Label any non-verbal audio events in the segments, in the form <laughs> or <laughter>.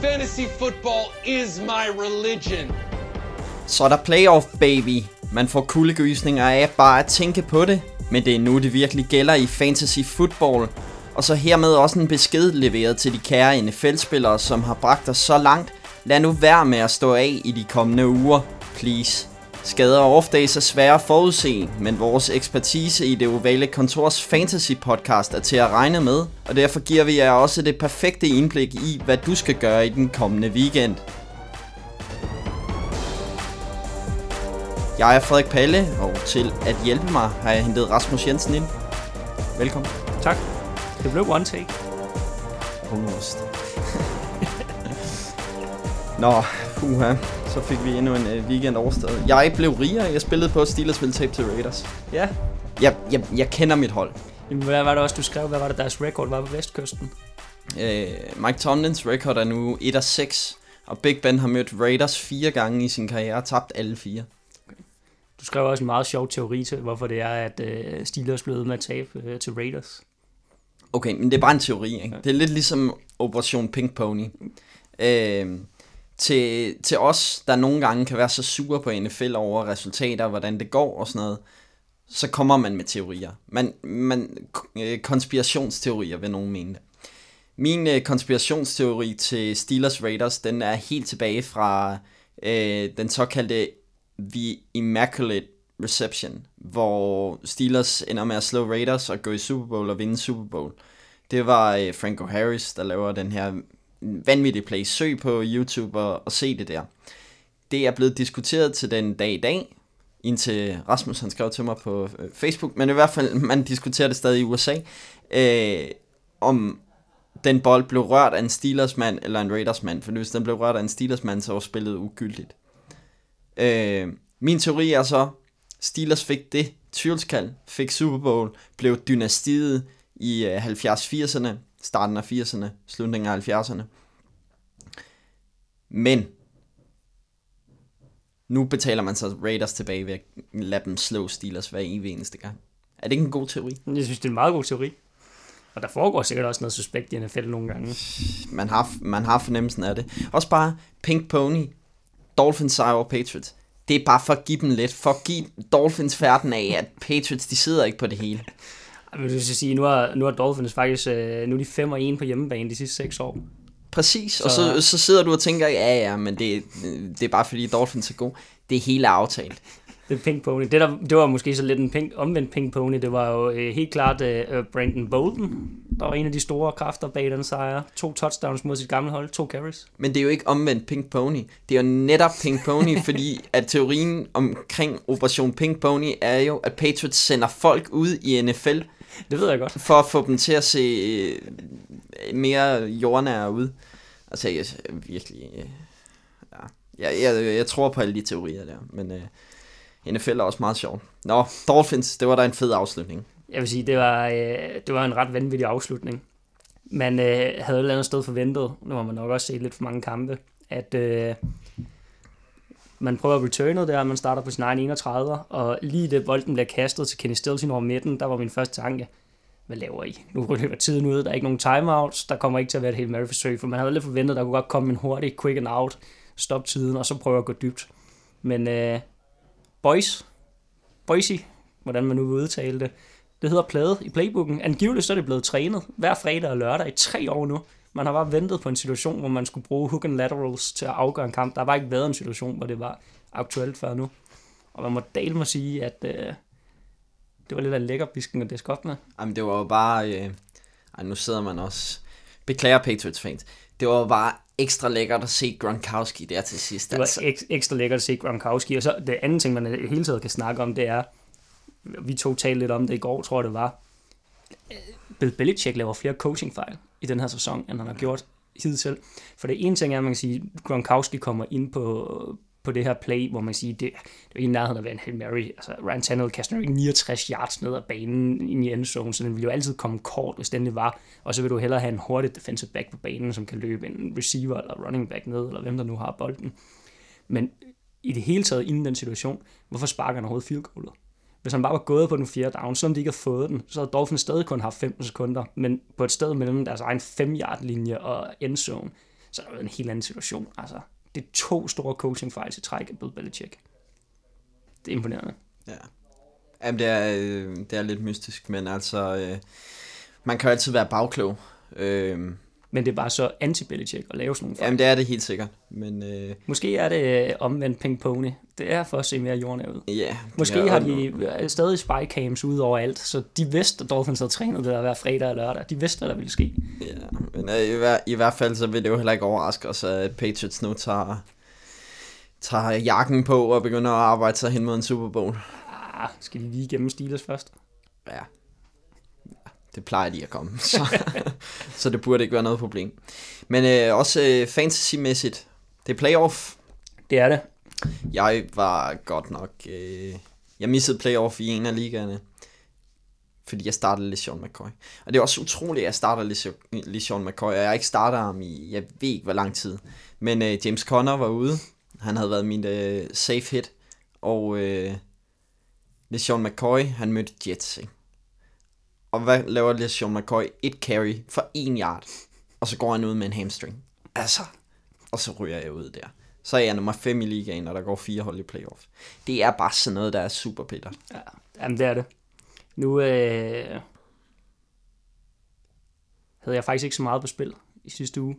Fantasy football is my religion. Så er der playoff, baby. Man får kuldegysninger af bare at tænke på det. Men det er nu, det virkelig gælder i fantasy football. Og så hermed også en besked leveret til de kære NFL-spillere, som har bragt os så langt. Lad nu være med at stå af i de kommende uger. Please. Skader og off-days er svære at forudse, men vores ekspertise i det ovale kontors fantasy podcast er til at regne med, og derfor giver vi jer også det perfekte indblik i, hvad du skal gøre i den kommende weekend. Jeg er Frederik Palle, og til at hjælpe mig har jeg hentet Rasmus Jensen ind. Velkommen. Tak. Det blev one take. Almost. <laughs> Nå, puha. Så fik vi endnu en uh, weekend overstået. Jeg blev rigere. Jeg spillede på Steelers ville tabe til Raiders. Ja. Jeg, jeg, jeg kender mit hold. Jamen, hvad var det også, du skrev? Hvad var det, deres record var på Vestkysten? Uh, Mike Tomlins record er nu 1-6. Og Big Ben har mødt Raiders fire gange i sin karriere og tabt alle fire. Du skrev også en meget sjov teori til, hvorfor det er, at uh, Steelers blev med at tabe uh, til Raiders. Okay, men det er bare en teori, ikke? Ja. Det er lidt ligesom Operation Pink Pony. Uh, til, til os, der nogle gange kan være så sure på NFL over resultater, hvordan det går og sådan noget, så kommer man med teorier. Man, man, øh, konspirationsteorier vil nogen mene det. Min øh, konspirationsteori til Steelers Raiders, den er helt tilbage fra øh, den såkaldte The Immaculate Reception, hvor Steelers ender med at slå Raiders og gå i Super Bowl og vinde Super Bowl. Det var øh, Franco Harris, der laver den her vanvittig play. Søg på YouTube og, og se det der. Det er blevet diskuteret til den dag i dag, indtil Rasmus han skrev til mig på øh, Facebook, men i hvert fald, <laughs> man diskuterer det stadig i USA, øh, om den bold blev rørt af en Steelers mand eller en Raiders mand, for hvis den blev rørt af en Steelers mand, så var spillet ugyldigt. Øh, min teori er så, Steelers fik det tvivlskald, fik Super Bowl, blev dynastiet i øh, 70-80'erne, starten af 80'erne, slutningen af 70'erne. Men nu betaler man så Raiders tilbage ved at lade dem slå Steelers hver eneste gang. Er det ikke en god teori? Jeg synes, det er en meget god teori. Og der foregår sikkert også noget suspekt i NFL nogle gange. Man har, man har fornemmelsen af det. Også bare Pink Pony, Dolphins sejr over Patriots. Det er bare for at give dem lidt. For at give Dolphins færden af, at Patriots, de sidder ikke på det hele. Jeg vil sige, nu har, nu har Dolphins faktisk, øh, nu er de 5 og 1 på hjemmebane de sidste 6 år. Præcis, så... og så, så sidder du og tænker, ja ja, men det, det er bare fordi Dolphins er god. Det er hele aftalt. Det er pink pony. Det, der, det var måske så lidt en pink, omvendt pink pony. Det var jo øh, helt klart øh, Brandon Bolden, der var en af de store kræfter bag den sejr. To touchdowns mod sit gamle hold, to carries. Men det er jo ikke omvendt pink pony. Det er jo netop pink pony, <laughs> fordi at teorien omkring Operation Pink Pony er jo, at Patriots sender folk ud i NFL, det ved jeg godt. For at få dem til at se øh, mere jordnære ud. Altså, jeg, virkelig... Øh, ja. Jeg, jeg, jeg tror på alle de teorier der, men øh, NFL er også meget sjov. Nå, Dolphins, det var da en fed afslutning. Jeg vil sige, det var, øh, det var en ret vanvittig afslutning. Man øh, havde et eller andet sted forventet, nu har man nok også set lidt for mange kampe, at øh, man prøver at returne der, man starter på sin egen 31, og lige det bolden bliver kastet til Kenny Stills over midten, der var min første tanke, hvad laver I? Nu løber tiden ud, der er ikke nogen timeouts, der kommer ikke til at være et helt Mary forsøg, for man havde lidt forventet, at der kunne godt komme en hurtig quick and out, stop tiden, og så prøve at gå dybt. Men uh, boys, boysy, hvordan man nu vil udtale det, det hedder plade i playbooken. Angiveligt så er det blevet trænet hver fredag og lørdag i tre år nu. Man har bare ventet på en situation, hvor man skulle bruge hook and laterals til at afgøre en kamp. Der har bare ikke været en situation, hvor det var aktuelt før nu. Og man må dale mig sige, at øh, det var lidt af lækker bisken at diske op med. Jamen det var jo bare... Øh, ej, nu sidder man også... Beklager Patriots fans. Det var jo bare ekstra lækkert at se Gronkowski der til sidst. Det var altså. ek- ekstra lækkert at se Gronkowski. Og så det andet ting, man hele tiden kan snakke om, det er, vi to talte lidt om det i går, tror jeg det var, Bill Belichick laver flere coachingfejl i den her sæson, end han har gjort hidtil. For det ene ting er, at man kan sige, at Gronkowski kommer ind på, på det her play, hvor man siger, det, det er i nærheden af at være en Hail Mary. Altså, Ryan Tannehill kaster jo ikke 69 yards ned ad banen ind i endzone, så den vil jo altid komme kort, hvis den det var. Og så vil du hellere have en hurtig defensive back på banen, som kan løbe en receiver eller running back ned, eller hvem der nu har bolden. Men i det hele taget, inden den situation, hvorfor sparker han overhovedet field goalet? Hvis han bare var gået på den fjerde down, selvom de ikke havde fået den, så havde Dolphins stadig kun haft 15 sekunder, men på et sted mellem deres egen 5 yard linje og endzone, så er der en helt anden situation. Altså, det er to store coaching fejls i træk af Bill Belichick. Det er imponerende. Ja. Jamen, det er, øh, det er lidt mystisk, men altså, øh, man kan jo altid være bagklog. Øh, men det er bare så anti-Belichick at lave sådan nogle fejl. jamen, det er det helt sikkert, men øh, Måske er det øh, omvendt ping pony. Det er for at se mere jordnær ud. ja. Måske har de øh, stadig spycams ud over alt, så de vidste, at Dolphins havde trænet det der hver fredag og lørdag. De vidste, hvad der ville ske. Ja, men øh, i, hver, i hvert fald så vil det jo heller ikke overraske os, at Patriots nu tager, tager jakken på og begynder at arbejde sig hen mod en Super Bowl. Ah, skal de lige gennem Steelers først? Ja. Det plejer de at komme, <laughs> så, så det burde ikke være noget problem. Men øh, også øh, fantasy-mæssigt, det er playoff. Det er det. Jeg var godt nok... Øh, jeg missede playoff i en af ligaerne, fordi jeg startede LeSean McCoy. Og det er også utroligt, at jeg starter LeSean- McCoy, og jeg ikke startet ham i, jeg ved ikke, hvor lang tid. Men øh, James Conner var ude. Han havde været min øh, safe hit. Og øh, LeSean McCoy, han mødte Jets, ikke? Og hvad laver LeSean McCoy? Et carry for en yard. Og så går han ud med en hamstring. Altså, og så ryger jeg ud der. Så er jeg nummer 5 i ligaen, og der går fire hold i playoff. Det er bare sådan noget, der er super Peter. Ja, jamen det er det. Nu øh, havde jeg faktisk ikke så meget på spil i sidste uge.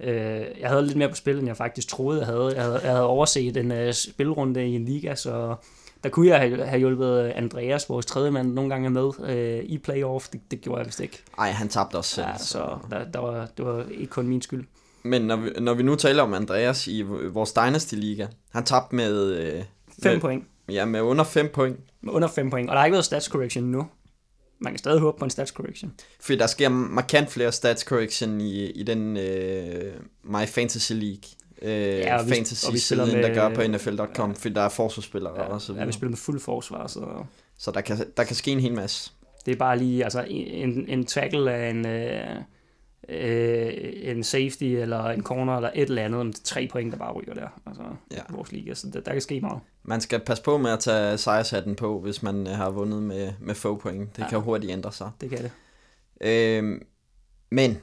Øh, jeg havde lidt mere på spil, end jeg faktisk troede, jeg havde. Jeg havde, jeg havde overset en øh, spilrunde i en liga, så der kunne jeg have, have hjulpet Andreas, vores tredje mand, nogle gange med øh, i playoff. Det, det gjorde jeg vist ikke. Ej, han tabte også selv. Ja, så der, der var, det var ikke kun min skyld. Men når vi, når vi nu taler om Andreas i vores Dynasty Liga, han tabte med, øh, 5 med, point. ja, med under 5 point. Med under 5 point. Og der har ikke været stats correction nu. Man kan stadig håbe på en stats correction. Fordi der sker markant flere stats correction i, i den øh, My Fantasy League. Øh, Ja, ja, og fantasy og vi siden, der med- gør på NFL.com, ja, fordi der er forsvarsspillere ja, og så Ja, videre. vi spiller med fuld forsvar, så Så der kan, der kan ske en hel masse. det er bare lige altså en, en tackle af en, øh, øh, en safety eller en corner eller et eller andet, med tre point, der bare ryger der. Altså, Ja. ja. vores liga, så der, der kan ske meget. Man skal passe på med at tage sejrshatten på, hvis man øh, har vundet med, med få point. Det Ja. kan hurtigt ændre sig. Det kan det. Øhm, men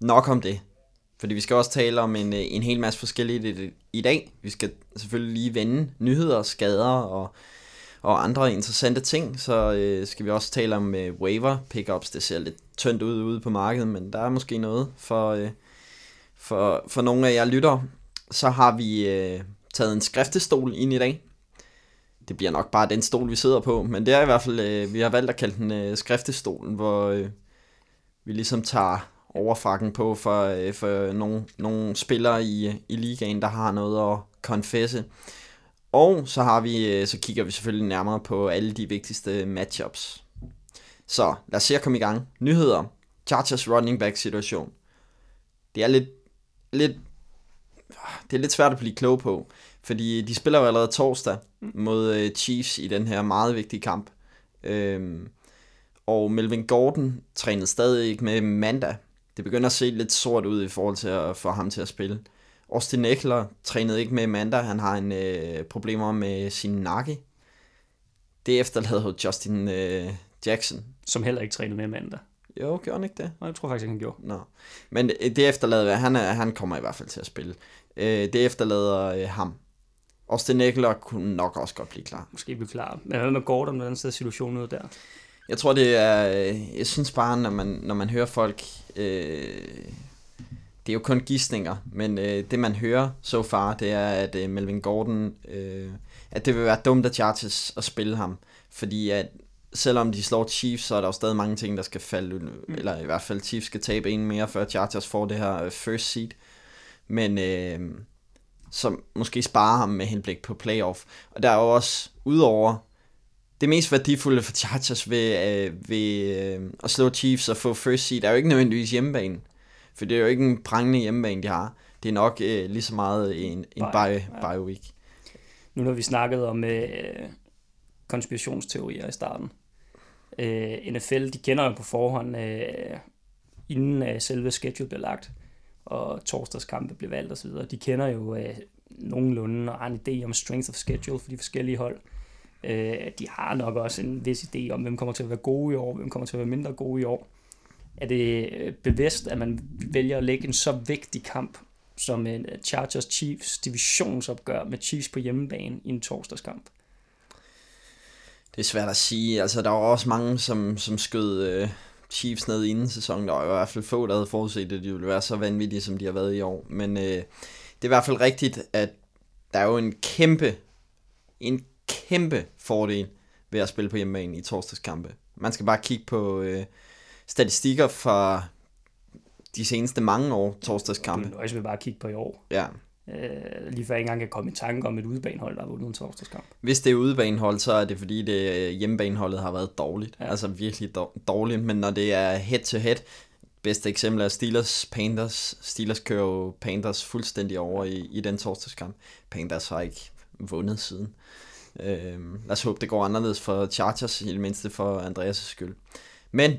nok om det. Fordi vi skal også tale om en, øh, en hel masse forskellige i, i dag. Vi skal selvfølgelig lige vende nyheder, skader og, og andre interessante ting. Så øh, skal vi også tale om øh, waiver pickups. Det ser lidt tyndt ud ude på markedet, men der er måske noget for, øh, for, for nogle af jer lytter. Så har vi øh, taget en skriftestol ind i dag. Det bliver nok bare den stol, vi sidder på, men det er i hvert fald, øh, vi har valgt at kalde den øh, skriftestolen, hvor øh, vi ligesom tager overfrakken på for, øh, for nogle, nogle spillere i, i ligaen, der har noget at konfesse. Og så har vi, øh, så kigger vi selvfølgelig nærmere på alle de vigtigste matchups. Så lad os se at komme i gang. Nyheder. Chargers running back situation. Det er lidt, lidt det er lidt svært at blive klog på, fordi de spiller jo allerede torsdag mod øh, Chiefs i den her meget vigtige kamp. Øhm, og Melvin Gordon trænede stadig ikke med mandag. Det begynder at se lidt sort ud i forhold til at få ham til at spille. Austin Eckler trænede ikke med mandag. Han har en øh, problemer med sin nakke. Det efterlader Justin øh, Jackson. Som heller ikke trænet med mandag. Jo, gjorde han ikke det? Og jeg tror faktisk ikke, han gjorde. Nå. Men øh, det efterlader, han, er, han kommer i hvert fald til at spille. Øh, det efterlader øh, ham. Austin Eckler kunne nok også godt blive klar. Måske blive klar. Men hvad med Gordon, hvordan ser situationen ud der? Jeg tror, det er... Jeg synes bare, når man, når man hører folk... Øh, det er jo kun gissninger, men øh, det man hører så so far, det er, at øh, Melvin Gordon... Øh, at det vil være dumt af Chargers at spille ham. Fordi at selvom de slår Chiefs, så er der jo stadig mange ting, der skal falde. Mm. Eller i hvert fald Chiefs skal tabe en mere, før Chargers får det her øh, first seed. Men... Øh, som måske sparer ham med henblik på playoff. Og der er jo også, udover det mest værdifulde for Chargers ved, øh, ved øh, at slå Chiefs og få first seed, er jo ikke nødvendigvis hjemmebane. For det er jo ikke en prangende hjemmebane, de har. Det er nok øh, lige så meget en, en Bye, bye, bye week. Nu når vi snakket om øh, konspirationsteorier i starten. Øh, NFL, de kender jo på forhånd, øh, inden øh, selve schedule bliver lagt, og torsdagskampe bliver valgt osv., de kender jo øh, nogenlunde og har en idé om strength of schedule for de forskellige hold. Øh, Øh, de har nok også en vis idé om, hvem kommer til at være gode i år, hvem kommer til at være mindre gode i år. er det øh, bevidst, at man vælger at lægge en så vigtig kamp som en øh, Chargers Chiefs divisionsopgør med Chiefs på hjemmebane i en torsdagskamp? Det er svært at sige. Altså, der var også mange, som, som skød øh, Chiefs ned inden sæsonen. Der var i hvert fald få, der havde forudset, at de ville være så vanvittige, som de har været i år. Men øh, det er i hvert fald rigtigt, at der er jo en kæmpe, en kæmpe fordel ved at spille på hjemmebane i torsdagskampe. Man skal bare kigge på øh, statistikker fra de seneste mange år torsdagskampe. Du nøjes med bare at kigge på i år. Ja. Øh, lige før jeg ikke engang kan komme i tanke om et udebanehold, der har vundet en torsdagskamp. Hvis det er udebanehold, så er det fordi, det øh, hjemmebaneholdet har været dårligt. Ja. Altså virkelig dårligt. Men når det er head-to-head, bedste eksempel er Steelers Panthers. Steelers kører jo Panthers fuldstændig over i, i den torsdagskamp. Panthers har ikke vundet siden. Øh, Øhm, lad os håbe, det går anderledes for Chargers, i det mindste for Andreas' skyld. Men,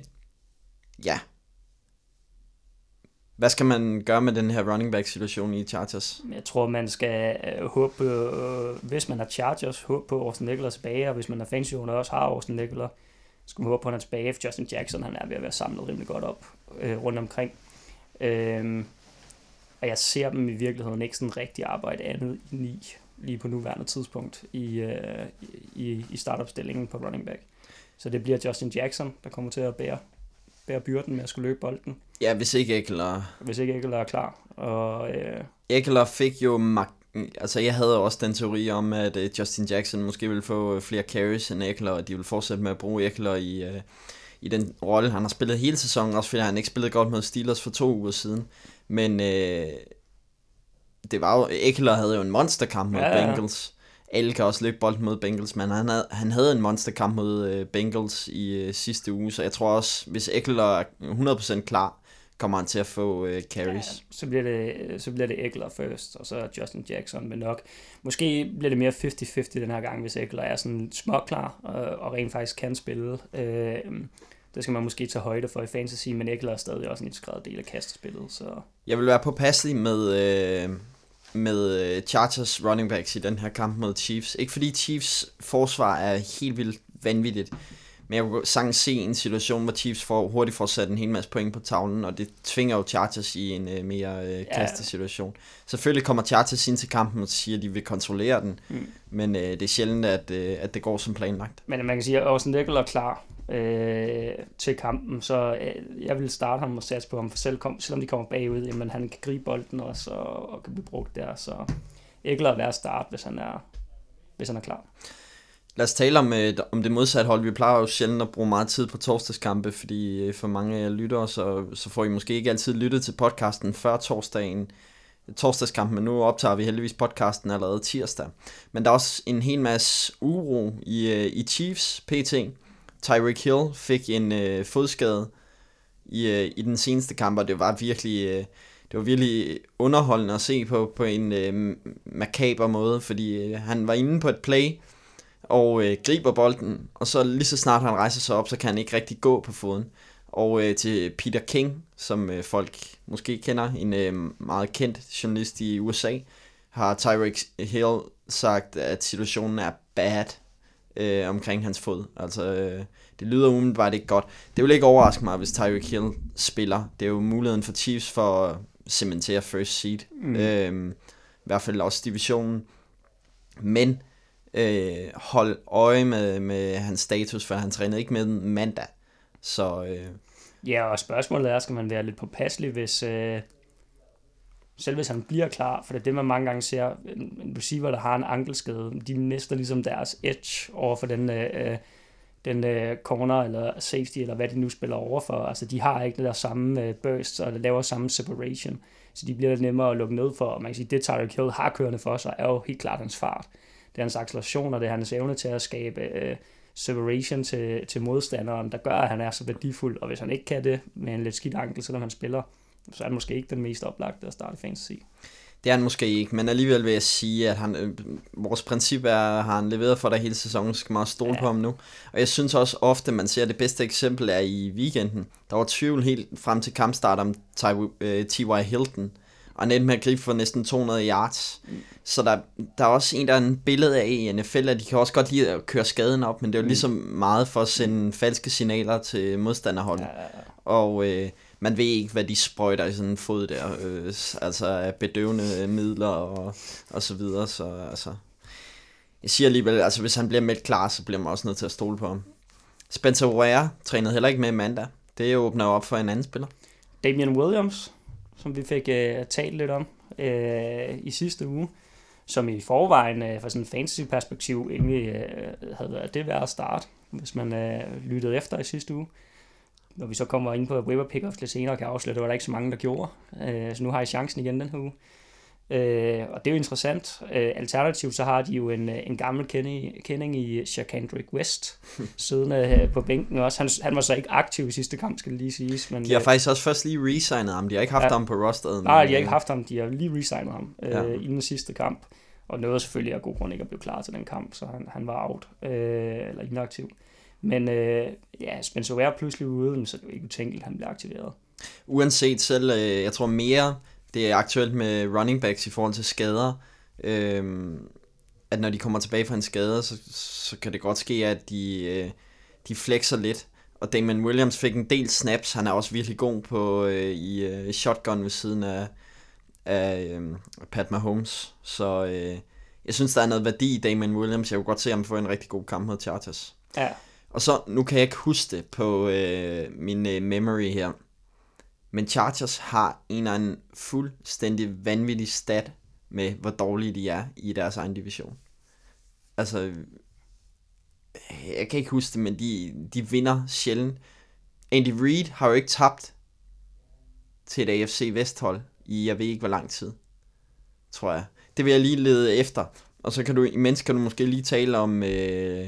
ja. Hvad skal man gøre med den her running back situation i Chargers? Jeg tror, man skal øh, håbe på, øh, hvis man har Chargers, håbe på Austin Eckler tilbage, og hvis man har fancy owner også har Austin Eckler, skal man håbe på, at han er tilbage. Justin Jackson, han er ved at være samlet rimelig godt op øh, rundt omkring. Øh, og jeg ser dem i virkeligheden ikke sådan rigtig arbejde andet i 9 lige på nuværende tidspunkt i, øh, i, i startopstillingen på running back. Så det bliver Justin Jackson, der kommer til at bære, bære byrden med at skulle løbe bolden. Ja, hvis ikke Eckler... Hvis ikke Eckler er klar. Og, øh... Eckler fik jo mag- altså jeg havde også den teori om, at uh, Justin Jackson måske ville få flere carries end Eckler, og de vil fortsætte med at bruge Eckler i, uh, i den rolle, han har spillet hele sæsonen, også fordi han ikke spillede godt mod Steelers for to uger siden. Men uh, det var jo, Eckler havde jo en monsterkamp mod ja, ja. Bengals. Alle kan også løbe bolden mod Bengals, men han havde, han havde en monsterkamp mod uh, Bengals i uh, sidste uge, så jeg tror også, hvis Eckler er 100% klar, kommer han til at få uh, carries. Ja, så, bliver det, så bliver det Eckler først, og så Justin Jackson, men nok. Måske bliver det mere 50-50 den her gang, hvis Eckler er sådan småklar og, og rent faktisk kan spille. Uh, det skal man måske tage højde for i fantasy, men Eckler er stadig også en integreret del af kastespillet. Så. Jeg vil være påpasselig med, øh, med øh, Chargers running backs i den her kamp mod Chiefs. Ikke fordi Chiefs forsvar er helt vildt vanvittigt, men jeg kunne sagtens se en situation, hvor Chiefs får, hurtigt får sat en hel masse point på tavlen, og det tvinger jo Chargers i en uh, mere uh, kastesituation. Ja. Selvfølgelig kommer Chargers ind til kampen og siger, at de vil kontrollere den, mm. men uh, det er sjældent, at, uh, at det går som planlagt. Men man kan sige, at Austin Eckler er klar øh, til kampen, så øh, jeg vil starte ham og satse på ham, for selv kom, selvom de kommer bagud, jamen han kan gribe bolden også og, og kan blive brugt der, så Eckler er værd at starte, hvis han er, hvis han er klar. Lad os tale om, øh, om det modsatte hold. Vi plejer jo sjældent at bruge meget tid på torsdagskampe, fordi øh, for mange af jer lyttere, så, så får I måske ikke altid lyttet til podcasten før torsdagen, torsdagskampen, men nu optager vi heldigvis podcasten allerede tirsdag. Men der er også en hel masse uro i, øh, i Chiefs PT. Tyreek Hill fik en øh, fodskade i, øh, i den seneste kamp, og det var virkelig... Øh, det var virkelig underholdende at se på på en øh, makaber måde, fordi øh, han var inde på et play, og øh, griber bolden, og så lige så snart han rejser sig op, så kan han ikke rigtig gå på foden. Og øh, til Peter King, som øh, folk måske kender, en øh, meget kendt journalist i USA, har Tyreek Hill sagt, at situationen er bad øh, omkring hans fod. Altså, øh, det lyder umiddelbart ikke godt. Det vil ikke overraske mig, hvis Tyreek Hill spiller. Det er jo muligheden for Chiefs for at cementere first seed. Mm. Øh, I hvert fald også divisionen. Men øh, hold øje med, med hans status, for han trænede ikke med mandag. Så, øh, ja, og spørgsmålet er, skal man være lidt påpasselig, hvis, øh, selv hvis han bliver klar, for det er det, man mange gange ser, en receiver, der har en ankelskade, de mister ligesom deres edge over for den, øh, øh, den øh, corner eller safety, eller hvad de nu spiller over for. Altså, de har ikke det der samme øh, burst, og laver samme separation, så de bliver lidt nemmere at lukke ned for, og man kan sige, det Tyreek Hill har kørende for sig, er jo helt klart hans fart. Det er hans acceleration, og det er hans evne til at skabe øh, separation til, til modstanderen, der gør, at han er så værdifuld, og hvis han ikke kan det med en lidt skidt ankel, selvom han spiller, så er han måske ikke den mest oplagte at starte fantasy. Det er han måske ikke, men alligevel vil jeg sige, at han, øh, vores princip er, at har han leveret for dig hele sæsonen, skal også stole ja. på ham nu. Og jeg synes også ofte, man ser det bedste eksempel er i weekenden. Der var tvivl helt frem til kampstart om T.Y. Øh, Hilton, og han endte med at gribe for næsten 200 yards. Mm. Så der, der er også en, der er en billede af i NFL, at de kan også godt lide at køre skaden op, men det er jo mm. ligesom meget for at sende falske signaler til modstanderholdet. Ja, ja, ja. og øh, man ved ikke, hvad de sprøjter i sådan en fod der, øh, altså bedøvende midler og, og så videre, så altså, jeg siger alligevel, altså hvis han bliver meldt klar, så bliver man også nødt til at stole på ham. Spencer Ware trænede heller ikke med mandag. Det åbner jo op for en anden spiller. Damian Williams, som vi fik øh, talt lidt om øh, i sidste uge, som i forvejen øh, fra sådan en fantasy-perspektiv egentlig øh, havde været det værd at starte, hvis man øh, lyttede efter i sidste uge. Når vi så kommer ind på waiver pickups lidt senere, kan jeg afsløre, at der var der ikke så mange, der gjorde. Uh, så nu har I chancen igen den her uge. Øh, og det er jo interessant. Øh, alternativt så har de jo en, en gammel kending, kending i Shakandrick West, <laughs> siddende øh, på bænken også. Han, han var så ikke aktiv i sidste kamp, skal det lige siges. Men, de har øh, faktisk også først lige resignet ham. De har ikke haft ja, ham på rosteret. Nej, de har ikke haft ham. De har lige resignet ham øh, ja. inden sidste kamp. Og nåede selvfølgelig af god grund ikke at blive klar til den kamp, så han, han var out, øh, eller inaktiv. Men øh, ja, Spencer Ware pludselig ude, så det er jo ikke utænkeligt, at han bliver aktiveret. Uanset selv, øh, jeg tror mere det er aktuelt med running backs i forhold til skader. Øhm, at når de kommer tilbage fra en skade, så, så kan det godt ske, at de, øh, de flexer lidt. Og Damon Williams fik en del snaps. Han er også virkelig god på øh, i øh, shotgun ved siden af, af øh, Pat Mahomes. Så øh, jeg synes, der er noget værdi i Damon Williams. Jeg kunne godt se ham få en rigtig god kamp mod Chargers. Ja. Og så, nu kan jeg ikke huske det på øh, min øh, memory her. Men Chargers har en eller anden fuldstændig vanvittig stat med, hvor dårlige de er i deres egen division. Altså, jeg kan ikke huske det, men de, de vinder sjældent. Andy Reid har jo ikke tabt til et AFC Vesthold i, jeg ved ikke hvor lang tid, tror jeg. Det vil jeg lige lede efter. Og så kan du, imens kan du måske lige tale om, øh,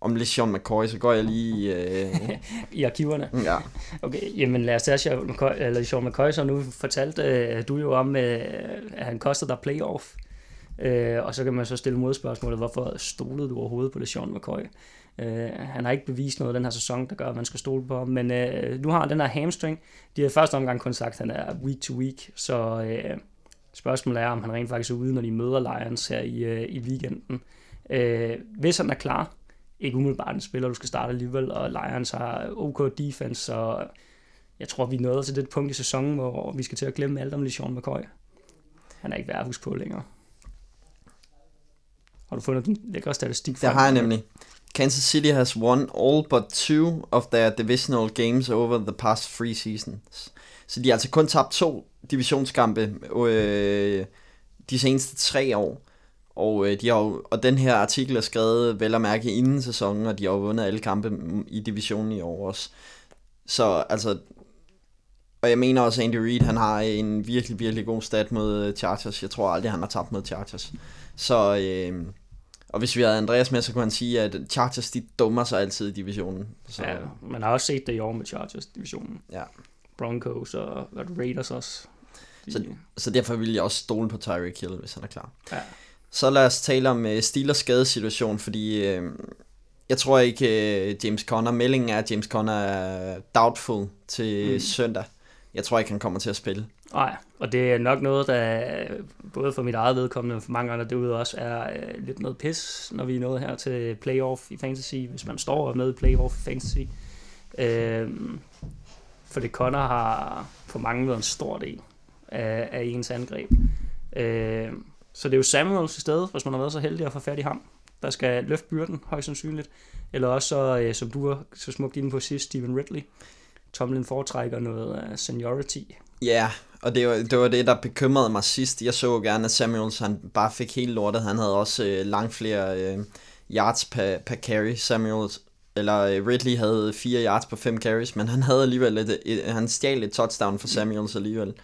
om LeSean McCoy, så går jeg lige... Øh... <laughs> I arkiverne? Ja. Okay, jamen lad os tage LeSean McCoy, LeSean McCoy så nu fortalte øh, du jo om, øh, at han kostede dig playoff. Øh, og så kan man så stille modspørgsmålet, hvorfor stolede du overhovedet på LeSean McCoy? Øh, han har ikke bevist noget den her sæson, der gør, at man skal stole på ham, men øh, nu har han den her hamstring. De har første omgang kun sagt, at han er week to week, så øh, spørgsmålet er, om han rent faktisk er ude, når de møder Lions her i, øh, i weekenden. Øh, hvis han er klar, ikke umiddelbart en spiller, du skal starte alligevel, og Lions har OK defense, så jeg tror, vi nåede til det punkt i sæsonen, hvor vi skal til at glemme alt om LeSean McCoy. Han er ikke værd at huske på længere. Har du fundet den lækre statistik for Det har jeg nemlig. Kansas City has won all but two of their divisional games over the past three seasons. Så de har altså kun tabt to divisionskampe øh, de seneste tre år. Og, øh, de har jo, og den her artikel er skrevet vel at mærke inden sæsonen, og de har jo vundet alle kampe i divisionen i år også. Så altså, og jeg mener også, at Andy Reid, han har en virkelig, virkelig god stat mod øh, Chargers. Jeg tror aldrig, han har tabt mod Chargers. Så, øh, og hvis vi havde Andreas med, så kunne han sige, at Chargers, de dummer sig altid i divisionen. Så. Ja, man har også set det i år med Chargers-divisionen. Ja. Broncos og Raiders også. De... Så, så derfor vil jeg også stole på Tyreek Hill, hvis han er klar. Ja. Så lad os tale om uh, Steelers skadesituation, fordi uh, jeg tror ikke uh, James Conner, meldingen er, at James Conner er doubtful til mm. søndag. Jeg tror ikke, han kommer til at spille. Nej, og det er nok noget, der både for mit eget vedkommende og for mange andre derude også er uh, lidt noget pis, når vi er nået her til playoff i fantasy, hvis man står med i playoff i fantasy. Uh, for det Connor har for mange været en stor del af, af ens angreb. Uh, så det er jo Samuels i stedet, hvis man har været så heldig at få fat i ham, der skal løfte byrden, højst sandsynligt. Eller også, så, øh, som du var så smukt inde på sidst, Steven Ridley. Tomlin foretrækker noget øh, seniority. Ja, yeah, og det var, det var det, der bekymrede mig sidst. Jeg så gerne, at Samuels han bare fik helt lortet. Han havde også øh, langt flere øh, yards per, per carry. Samuels, eller øh, Ridley havde fire yards på fem carries, men han havde alligevel et, et, han stjal et touchdown for Samuels alligevel.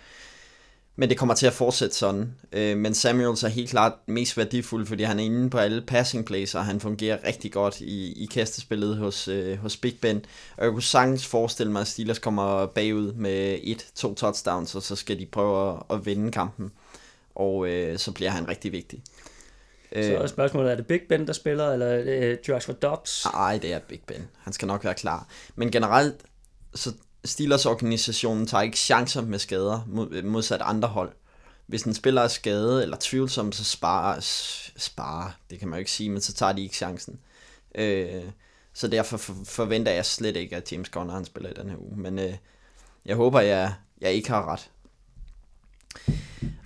Men det kommer til at fortsætte sådan. Øh, men Samuels er helt klart mest værdifuld, fordi han er inde på alle passing plays, og han fungerer rigtig godt i, i kastespillet hos, øh, hos Big Ben. Og jeg kunne sagtens forestille mig, at Steelers kommer bagud med et, to touchdowns, og så skal de prøve at, at vinde kampen. Og øh, så bliver han rigtig vigtig. Så er øh, spørgsmålet, er det Big Ben, der spiller, eller er det Joshua Dobbs? Nej, det er Big Ben. Han skal nok være klar. Men generelt, så Steelers-organisationen tager ikke chancer med skader mod, modsat andre hold. Hvis en spiller er skadet eller tvivlsom, så sparer, sparer, det kan man jo ikke sige, men så tager de ikke chancen. Øh, Så derfor forventer jeg slet ikke, at James Conner han spiller i den her uge. Men øh, jeg håber, jeg, jeg ikke har ret.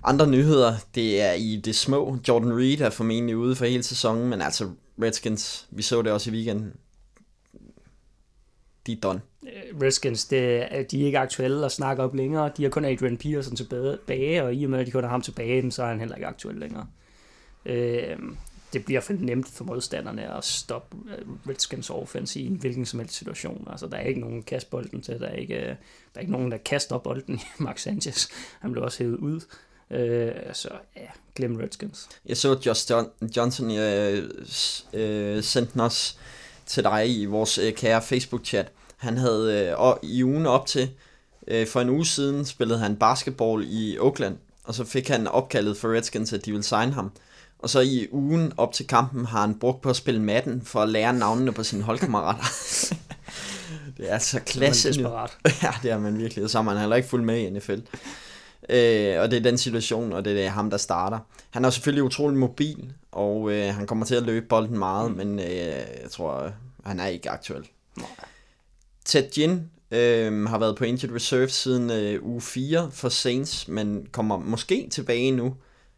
Andre nyheder, det er i det små. Jordan Reed er formentlig ude for hele sæsonen, men altså Redskins, vi så det også i weekenden, de er done. Øh, Redskins, det, de er ikke aktuelle at snakke op længere. De har kun Adrian Peterson tilbage, og i og med, at de kun har ham tilbage, så er han heller ikke aktuel længere. Øh, det bliver for nemt for modstanderne at stoppe øh, Redskins offense i en hvilken som helst situation. Altså, der er ikke nogen kastbolden til, der er ikke, der er ikke nogen, der kaster bolden i <laughs> Max Sanchez. Han blev også hævet ud. Øh, så ja, glem Redskins. Jeg så, at Josh Johnson øh, øh, sendte os til dig i vores øh, kære Facebook-chat. Han havde øh, og i ugen op til, øh, for en uge siden, spillede han basketball i Oakland, og så fik han opkaldet for Redskins, at de ville signe ham. Og så i ugen op til kampen har han brugt på at spille matten for at lære navnene på sine holdkammerater. <laughs> det er så klasse. Det <laughs> ja, det er man virkelig. Og så har man heller ikke fuldt med i NFL. Øh, og det er den situation, og det er ham, der starter. Han er selvfølgelig utrolig mobil, og øh, han kommer til at løbe bolden meget, mm. men øh, jeg tror, han er ikke aktuel. Nej. Ted Ginn øh, har været på injured reserve siden øh, uge 4 for Saints, men kommer måske tilbage nu.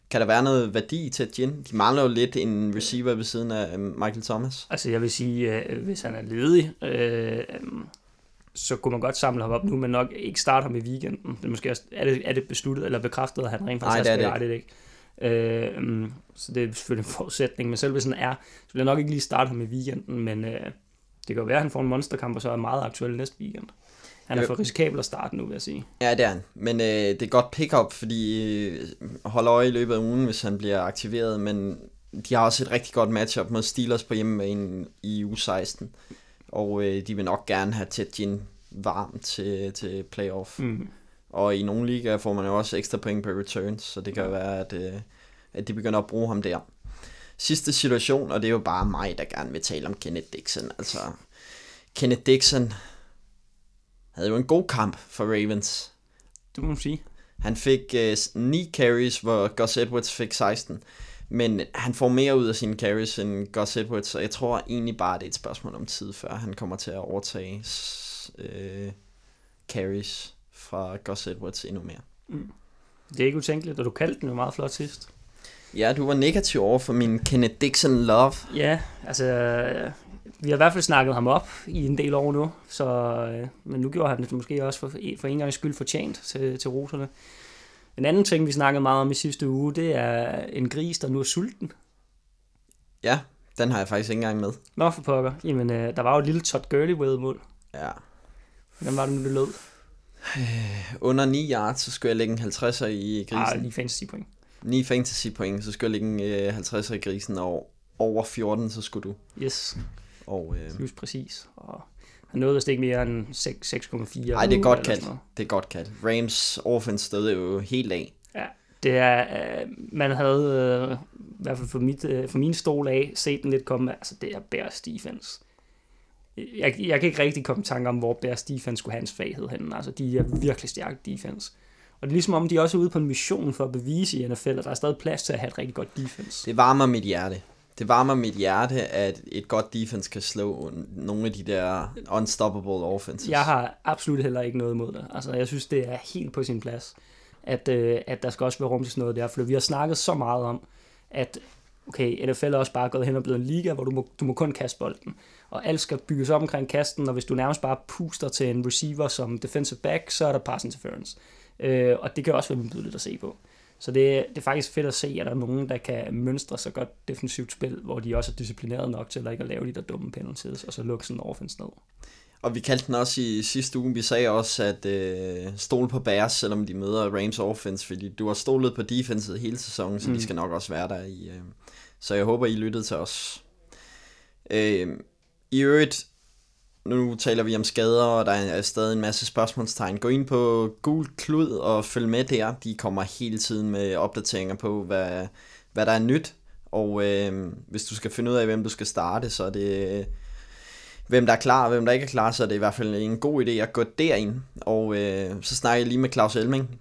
Kan der være noget værdi i Ted Ginn? De mangler jo lidt en receiver ved siden af øh, Michael Thomas. Altså jeg vil sige, øh, hvis han er ledig, øh, så kunne man godt samle ham op nu, men nok ikke starte ham i weekenden. Det er, måske også, er, det, er det besluttet eller bekræftet, at han rent faktisk Nej, det er det. ikke. Øh, så det er selvfølgelig en <laughs> forudsætning, men selv hvis han er, så vil jeg nok ikke lige starte ham i weekenden, men øh, det kan jo være, at han får en monsterkamp, og så er meget aktuel næste weekend. Han er for risikabel at starte nu, vil jeg sige. Ja, det er han. Men øh, det er godt pick-up, fordi øh, holder øje i løbet af ugen, hvis han bliver aktiveret. Men de har også et rigtig godt matchup mod Steelers på hjemmebane i u 16. Og øh, de vil nok gerne have Ted Ginn varm til, til playoff. Mm. Og i nogle ligaer får man jo også ekstra point på returns, så det kan ja. være, at, øh, at de begynder at bruge ham der. Sidste situation, og det er jo bare mig, der gerne vil tale om Kenneth Dixon. Altså, Kenneth Dixon havde jo en god kamp for Ravens. Du må sige. Han fik øh, 9 carries, hvor Gus Edwards fik 16. Men han får mere ud af sine carries end Gus Edwards, så jeg tror egentlig bare, det er et spørgsmål om tid, før han kommer til at overtage øh, carries fra Gus Edwards endnu mere. Mm. Det er ikke utænkeligt, og du kaldte den jo meget flot sidst. Ja, du var negativ over for min Kenneth Dixon love. Ja, altså, vi har i hvert fald snakket ham op i en del år nu, så, øh, men nu gjorde han det måske også for, for en gang skyld fortjent til, til roserne. En anden ting, vi snakkede meget om i sidste uge, det er en gris, der nu er sulten. Ja, den har jeg faktisk ikke engang med. Nå for pokker. Jamen, øh, der var jo et lille Todd Gurley mål. Ja. Hvordan var det nu, det lød? Øh, under 9 yards, så skulle jeg lægge en 50'er i grisen. Ah, 9 fantasy point. 9 fantasy point, så skulle jeg lægge en øh, 50'er i grisen, og over 14, så skulle du. Yes. Og, øh, Just præcis. Og han nåede vist ikke mere end 6,4. Nej, det er godt kaldt. Det er godt kaldt. Rams offense stod jo helt af. Ja, det er, øh, man havde, øh, i hvert fald for, mit, øh, for min stol af, set den lidt komme, altså det er Bears defense. Jeg, jeg kan ikke rigtig komme i tanke om, hvor Bears defense skulle have en svaghed henne. Altså, de er virkelig stærke defense. Og det er ligesom om, de også er ude på en mission for at bevise i NFL, at der er stadig plads til at have et rigtig godt defense. Det varmer mit hjerte det varmer mit hjerte, at et godt defense kan slå nogle af de der unstoppable offenses. Jeg har absolut heller ikke noget imod det. Altså, jeg synes, det er helt på sin plads, at, øh, at der skal også være rum til sådan noget der. For vi har snakket så meget om, at okay, NFL er også bare gået hen og blevet en liga, hvor du må, du må kun kaste bolden. Og alt skal bygges op omkring kasten, og hvis du nærmest bare puster til en receiver som defensive back, så er der pass interference. Øh, og det kan også være lidt at se på. Så det, det er faktisk fedt at se, at der er nogen, der kan mønstre så godt defensivt spil, hvor de også er disciplineret nok til at ikke at lave de der dumme penalties, og så lukke sådan en offense ned. Og vi kaldte den også i sidste uge, vi sagde også, at øh, stole på Bears, selvom de møder Rams offense, fordi du har stolet på defenset hele sæsonen, så mm. de skal nok også være der i. Øh. Så jeg håber, I lyttede til os. Øh, I øvrigt, nu taler vi om skader, og der er stadig en masse spørgsmålstegn. Gå ind på Google Klud og følg med der. De kommer hele tiden med opdateringer på, hvad, hvad der er nyt. Og øh, hvis du skal finde ud af, hvem du skal starte, så er det... Øh, hvem der er klar og hvem der ikke er klar, så er det i hvert fald en god idé at gå derind. Og øh, så snakker jeg lige med Claus Elming,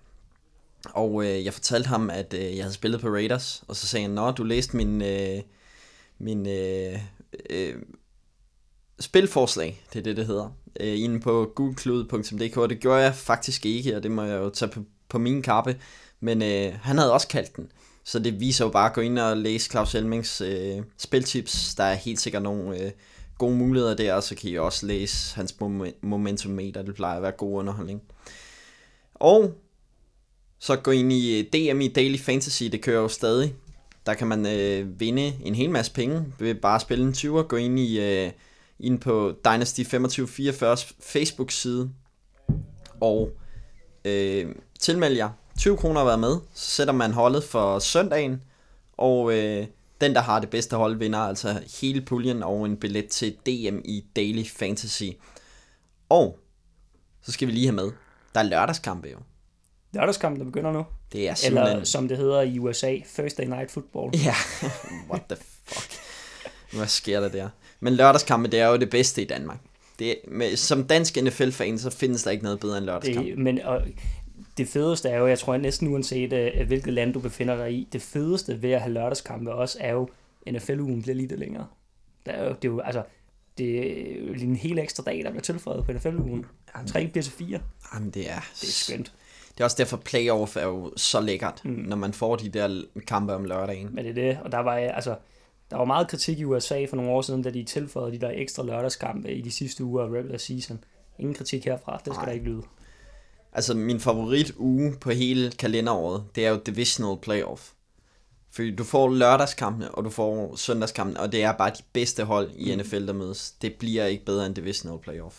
og øh, jeg fortalte ham, at øh, jeg havde spillet på Raiders, og så sagde han, Nå, du læste min, øh, min øh, øh, spilforslag, det er det, det hedder, øh, inde på googleklud.dk, og det gjorde jeg faktisk ikke, og det må jeg jo tage på, på min kappe, men øh, han havde også kaldt den. Så det viser jo bare at gå ind og læse Claus Elmings øh, spiltips. Der er helt sikkert nogle øh, gode muligheder der, og så kan I også læse hans momentummeter, Det plejer at være god underholdning. Og så gå ind i øh, DM i Daily Fantasy, det kører jo stadig. Der kan man øh, vinde en hel masse penge ved bare at spille en 20'er. Gå ind i øh, ind på Dynasty 2544 Facebook-side og øh, tilmeld jer 20 kroner har været med, så sætter man holdet for søndagen, og øh, den, der har det bedste hold, vinder altså hele puljen og en billet til DM i Daily Fantasy. Og så skal vi lige have med, der er lørdagskampe jo. Lørdagskampen, der begynder nu. Det er simpelthen... Eller som det hedder i USA, Thursday Night Football. Ja, <laughs> what the fuck. Hvad sker der der? Men lørdagskampe, det er jo det bedste i Danmark. Det, med, som dansk NFL-fan, så findes der ikke noget bedre end lørdagskampe. Det, men og, det fedeste er jo, jeg tror næsten uanset uh, hvilket land du befinder dig i, det fedeste ved at have lørdagskampe også er jo, NFL-ugen bliver lidt længere. Der er jo, det er jo, altså, det er jo en helt ekstra dag, der bliver tilføjet på NFL-ugen. Tre bliver til fire. Jamen, det er... Det er skønt. Det er også derfor, playoff er jo så lækkert, mm. når man får de der kampe om lørdagen. Men det er det, og der var, altså, der var meget kritik i USA for nogle år siden, da de tilføjede de der ekstra lørdagskampe i de sidste uger af regular season. Ingen kritik herfra, det skal Nej. der ikke lyde. Altså min favorit uge på hele kalenderåret, det er jo Divisional Playoff. Fordi du får lørdagskampene, og du får søndagskampene, og det er bare de bedste hold i mm. NFL, der mødes. Det bliver ikke bedre end Divisional Playoff.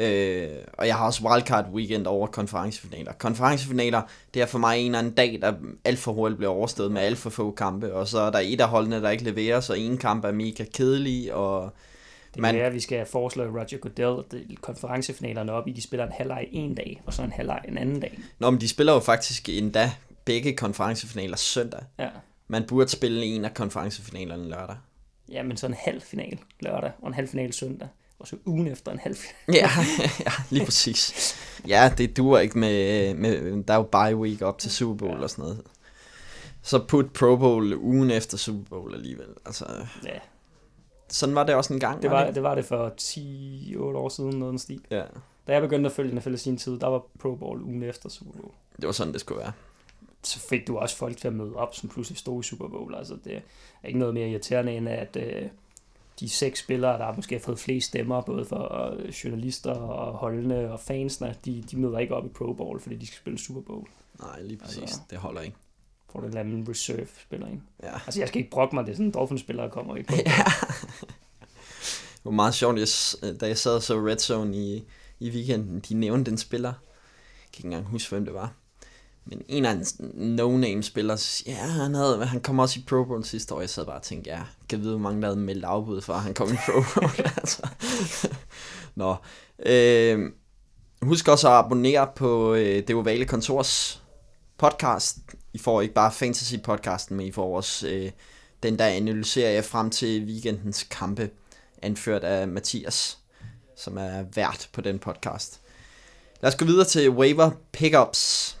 Øh, og jeg har også wildcard weekend over konferencefinaler. Konferencefinaler, det er for mig en eller anden dag, der alt for hurtigt bliver overstået med alt for få kampe, og så er der et af holdene, der ikke leverer, så en kamp er mega kedelig, og det man, er, at vi skal foreslå Roger Goodell konferencefinalerne op i, de spiller en halvleg en dag, og så en halvleg en anden dag. Nå, men de spiller jo faktisk endda begge konferencefinaler søndag. Ja. Man burde spille en af konferencefinalerne lørdag. Ja, men så en halv final lørdag, og en halv final søndag. Og så ugen efter en halv <laughs> ja, ja, lige præcis. Ja, det duer ikke med, med der er jo bye week op til Super Bowl ja. og sådan noget. Så put Pro Bowl ugen efter Super Bowl alligevel. Altså, ja, sådan var det også en gang. Det var, det? det var det for 10-8 år siden, noget den stil. Ja. Da jeg begyndte at følge NFL i sin tid, der var Pro Bowl ugen efter Super Bowl. Det var sådan, det skulle være. Så fik du også folk til at møde op, som pludselig stod i Super Bowl. Altså, det er ikke noget mere irriterende, end at øh, de seks spillere, der har måske fået flest stemmer, både for øh, journalister og holdene og fansene, de, de møder ikke op i Pro Bowl, fordi de skal spille Super Bowl. Nej, lige præcis. Altså, det holder ikke får du en reserve spiller ind. Ja. Altså jeg skal ikke brokke mig, det er sådan en Dolphins-spiller, der kommer i på. Ja. det var meget sjovt, jeg, da jeg sad så Red Zone i, i weekenden, de nævnte den spiller. Jeg kan ikke engang huske, hvem det var. Men en af hans no-name spillere, ja, han, havde, han kom også i Pro Bowl sidste år. Jeg sad bare og tænkte, ja, kan vide, hvor mange der havde meldt afbud for, at han kom i Pro Bowl. <laughs> altså. Nå. Øh, husk også at abonnere på øh, Det Ovale Kontors podcast i får ikke bare fantasy-podcasten, men I får også øh, den, der analyserer jeg frem til weekendens kampe, anført af Mathias, som er vært på den podcast. Lad os gå videre til waiver pickups.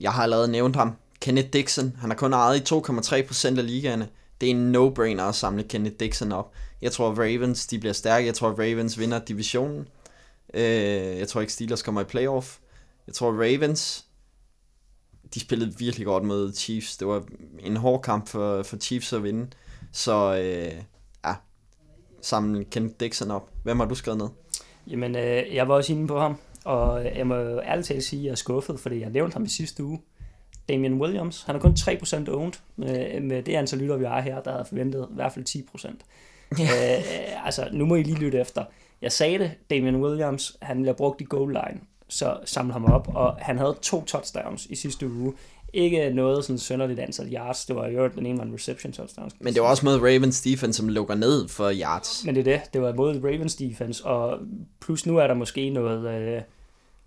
Jeg har allerede nævnt ham. Kenneth Dixon. Han har kun ejet i 2,3% af ligaerne. Det er en no-brainer at samle Kenneth Dixon op. Jeg tror, Ravens de bliver stærke. Jeg tror, Ravens vinder divisionen. Øh, jeg tror ikke, Steelers kommer i playoff. Jeg tror, Ravens de spillede virkelig godt mod Chiefs. Det var en hård kamp for, for Chiefs at vinde. Så øh, ja, samle Kenneth Dixon op. Hvem har du skrevet ned? Jamen, øh, jeg var også inde på ham, og jeg må ærligt talt sige, at jeg er skuffet, fordi jeg nævnte ham i sidste uge. Damian Williams, han er kun 3% owned. Med, med det antal lytter, vi har her, der havde forventet i hvert fald 10%. Ja. øh, altså, nu må I lige lytte efter. Jeg sagde det, Damian Williams, han bliver brugt i goal line så samle ham op, og han havde to touchdowns i sidste uge. Ikke noget sådan sønderligt antal yards, det var jo den ene var en reception touchdown. Men det var også mod Ravens defense, som lukker ned for yards. Men det er det, det var mod Ravens defense, og plus nu er der måske noget, øh,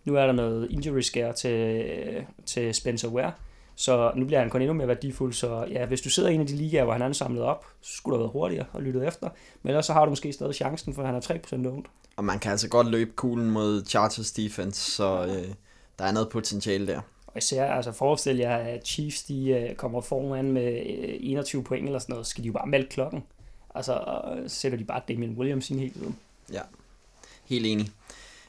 nu er der noget injury scare til, til Spencer Ware, så nu bliver han kun endnu mere værdifuld, så ja, hvis du sidder i en af de ligaer, hvor han er samlet op, så skulle du have været hurtigere og lyttet efter, men ellers så har du måske stadig chancen, for han er 3% owned. Og man kan altså godt løbe kuglen mod Chargers defense, så øh, der er noget potentiale der. Og især, altså forestil jer, at Chiefs de øh, kommer foran med øh, 21 point eller sådan noget, skal de jo bare melde klokken. Altså, så sætter de bare Damian Williams ind hele tiden. Ja, helt enig.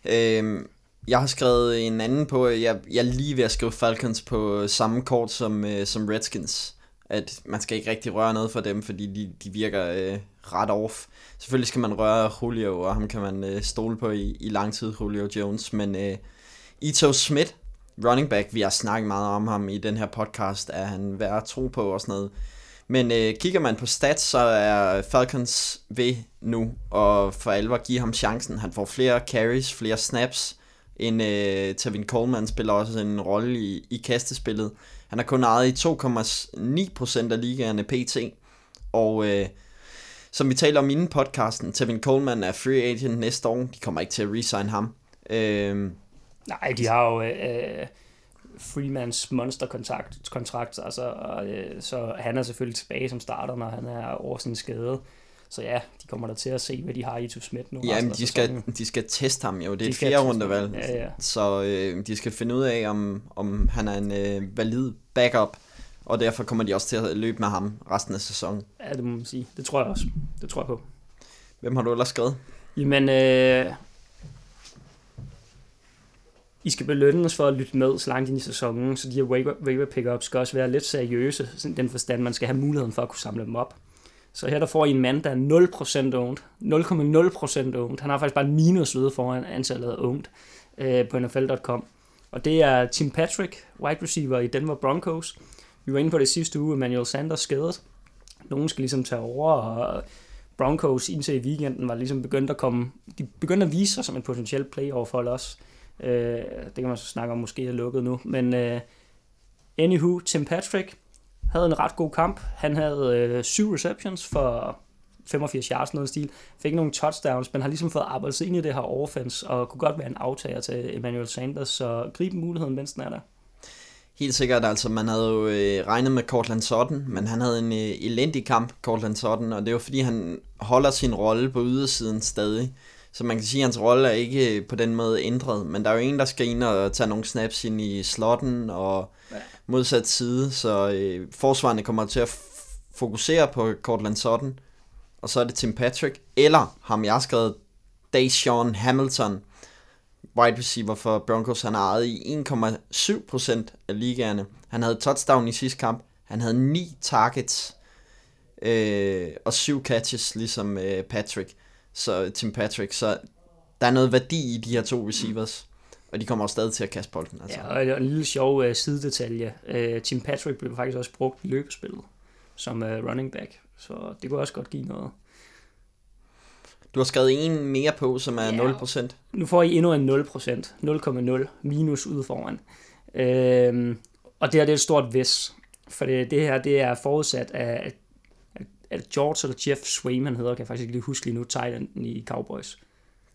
Øhm, jeg har skrevet en anden på, øh, jeg, jeg er lige ved at skrive Falcons på øh, samme kort som, øh, som Redskins. At man skal ikke rigtig røre noget for dem, fordi de, de virker øh, ret off. Selvfølgelig skal man røre Julio, og ham kan man øh, stole på i, i lang tid, Julio Jones. Men øh, Ito Smith, running back, vi har snakket meget om ham i den her podcast, er han værd at tro på og sådan noget. Men øh, kigger man på stats, så er Falcons ved nu, og for alvor give ham chancen. Han får flere carries, flere snaps, en øh, Tavin Coleman spiller også en rolle i, i kastespillet. Han har kun ejet i 2,9% af ligaerne pt. Og øh, som vi taler om inden podcasten, Tavin Coleman er free agent næste år. De kommer ikke til at resign ham. Øh, Nej, de har jo øh, Freemans monster-kontrakt, kontrakt, altså, og, øh, så han er selvfølgelig tilbage som starter, når han er over sin skade. Så ja, de kommer der til at se, hvad de har i to Smith nu. Ja, men de skal, de skal teste ham jo. Det er de et fjerde rundevalg. Ja, ja. Så øh, de skal finde ud af, om, om han er en øh, valid backup. Og derfor kommer de også til at løbe med ham resten af sæsonen. Ja, det må man sige. Det tror jeg også. Det tror jeg på. Hvem har du ellers skrevet? Jamen, øh, i skal belønnes for at lytte med så langt ind i sæsonen, så de her waiver pickups skal også være lidt seriøse, i den forstand, man skal have muligheden for at kunne samle dem op. Så her der får I en mand, der er 0% owned. 0,0% owned. Han har faktisk bare en minus ude foran antallet af owned øh, på NFL.com. Og det er Tim Patrick, wide receiver i Denver Broncos. Vi var inde på det sidste uge, Emmanuel Sanders skadet. Nogen skal ligesom tage over, og Broncos indtil i weekenden var ligesom begyndt at komme, de begyndte at vise sig som en potentiel playoff-hold også. Øh, det kan man så snakke om, måske er lukket nu. Men øh, anywho, Tim Patrick havde en ret god kamp. Han havde øh, syv receptions for 85 yards noget stil. Fik nogle touchdowns, men har ligesom fået arbejdet sig ind i det her offense, og kunne godt være en aftager til Emmanuel Sanders, så grib muligheden, mens den er der. Helt sikkert, altså man havde jo øh, regnet med Cortland Sutton, men han havde en øh, elendig kamp, Cortland Sutton, og det er jo fordi, han holder sin rolle på ydersiden stadig. Så man kan sige, at hans rolle er ikke på den måde ændret, men der er jo en, der skal ind og tage nogle snaps ind i slotten og ja. modsat side, så øh, forsvarerne kommer til at fokusere på Cortland Sutton, og så er det Tim Patrick, eller ham jeg har skrevet, Deshaun Hamilton, wide receiver for Broncos, han har ejet i 1,7% af ligaerne. Han havde touchdown i sidste kamp, han havde 9 targets, øh, og 7 catches, ligesom øh, Patrick så Tim Patrick, så der er noget værdi i de her to receivers, og de kommer også stadig til at kaste bolden. Altså. Ja, og en lille sjov uh, sidedetalje. Uh, Tim Patrick blev faktisk også brugt i løbespillet som uh, running back, så det kunne også godt give noget. Du har skrevet en mere på, som er ja, 0%. Nu får I endnu en 0%. 0,0 minus ude foran. Uh, og det her det er et stort vis. For det, det her det er forudsat af er det George eller Jeff Swaim, han hedder, kan jeg faktisk ikke lige huske lige nu, tight i Cowboys.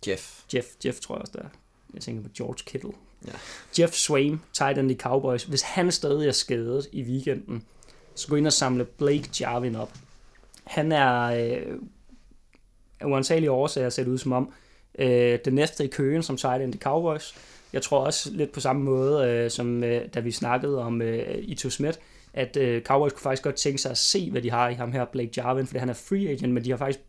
Jeff. Jeff, Jeff tror jeg også, der er. Jeg tænker på George Kittle. Ja. Jeff Swaim, tight end i Cowboys. Hvis han stadig er skadet i weekenden, så gå ind og samle Blake Jarvin op. Han er øh, af uansagelige årsager set ud som om, øh, den næste i køen som tight end i Cowboys. Jeg tror også lidt på samme måde, øh, som øh, da vi snakkede om øh, Ito Smith, at øh, Cowboys kunne faktisk godt tænke sig at se, hvad de har i ham her, Blake Jarvin, fordi han er free agent, men de har faktisk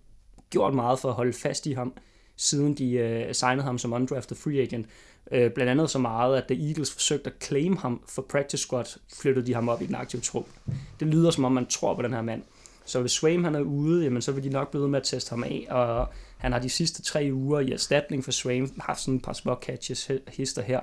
gjort meget for at holde fast i ham, siden de øh, signede ham som undrafted free agent. Øh, blandt andet så meget, at The Eagles forsøgte at claim ham for practice squad, flyttede de ham op i den aktive trup. Det lyder som om, man tror på den her mand. Så hvis Swaim han er ude, jamen, så vil de nok blive med at teste ham af, og han har de sidste tre uger i erstatning for Swaim haft sådan et par små catches hister her.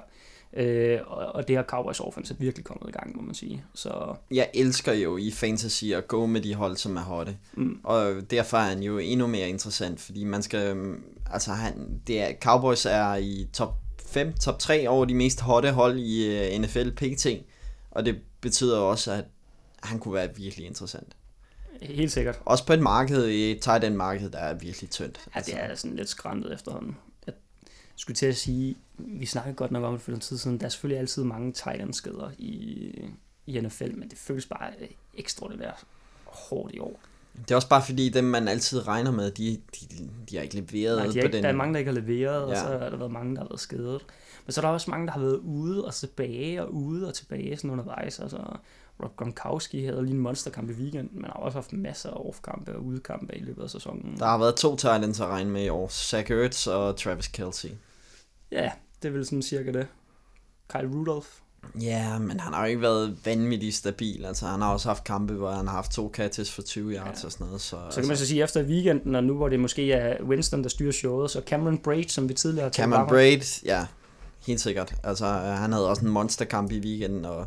Øh, og det har Cowboys offense virkelig kommet i gang, må man sige. Så... Jeg elsker jo i fantasy at gå med de hold, som er hotte. Mm. Og derfor er han jo endnu mere interessant, fordi man skal... Altså, han, det er, Cowboys er i top 5, top 3 over de mest hotte hold i uh, øh, NFL PT. Og det betyder også, at han kunne være virkelig interessant. Helt sikkert. Også på et marked, et tight end marked, der er virkelig tyndt. Ja, det er sådan lidt skræntet efterhånden skulle til at sige, vi snakkede godt nok om det for den tid siden, der er selvfølgelig altid mange tight skader i, i NFL, men det føles bare ekstraordinært hårdt i år. Det er også bare fordi, dem man altid regner med, de, de, de har ikke leveret Nej, de på er ikke, den. der er mange, der ikke har leveret, ja. og så har der været mange, der har været skadet. Men så er der også mange, der har været ude og tilbage, og ude og tilbage sådan undervejs. Altså, Rob Gronkowski havde lige en monsterkamp i weekenden, men har også haft masser af off-kampe og udekampe i løbet af sæsonen. Der har været to Titans at regne med i år. Zach Ertz og Travis Kelsey. Ja, det er vel sådan cirka det. Kyle Rudolph. Ja, men han har jo ikke været vanvittigt stabil. Altså, han har også haft kampe, hvor han har haft to catches for 20 yards ja. og sådan noget. Så, Så kan man så sige, efter weekenden, og nu hvor det måske er Winston, der styrer showet, så Cameron Braid, som vi tidligere har Cameron. Braid, ja, helt sikkert. Altså, han havde også en monsterkamp i weekenden, og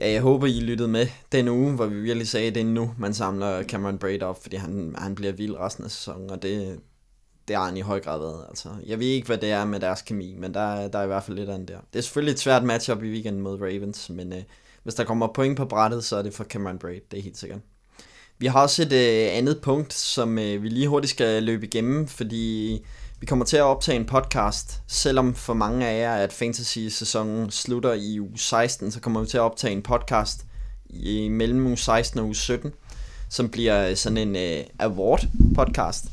ja, jeg håber, I lyttede med den uge, hvor vi virkelig sagde, at det er nu, man samler Cameron Braid op, fordi han, han bliver vild resten af sæsonen, og det, det har han i høj grad været. Altså, jeg ved ikke, hvad det er med deres kemi, men der, der er i hvert fald lidt andet der. Det er selvfølgelig et svært matchup i weekenden mod Ravens, men øh, hvis der kommer point på brættet, så er det for Cameron Braid, det er helt sikkert. Vi har også et øh, andet punkt, som øh, vi lige hurtigt skal løbe igennem, fordi vi kommer til at optage en podcast, selvom for mange af jer, at fantasy-sæsonen slutter i uge 16, så kommer vi til at optage en podcast i mellem uge 16 og uge 17, som bliver øh, sådan en øh, award-podcast.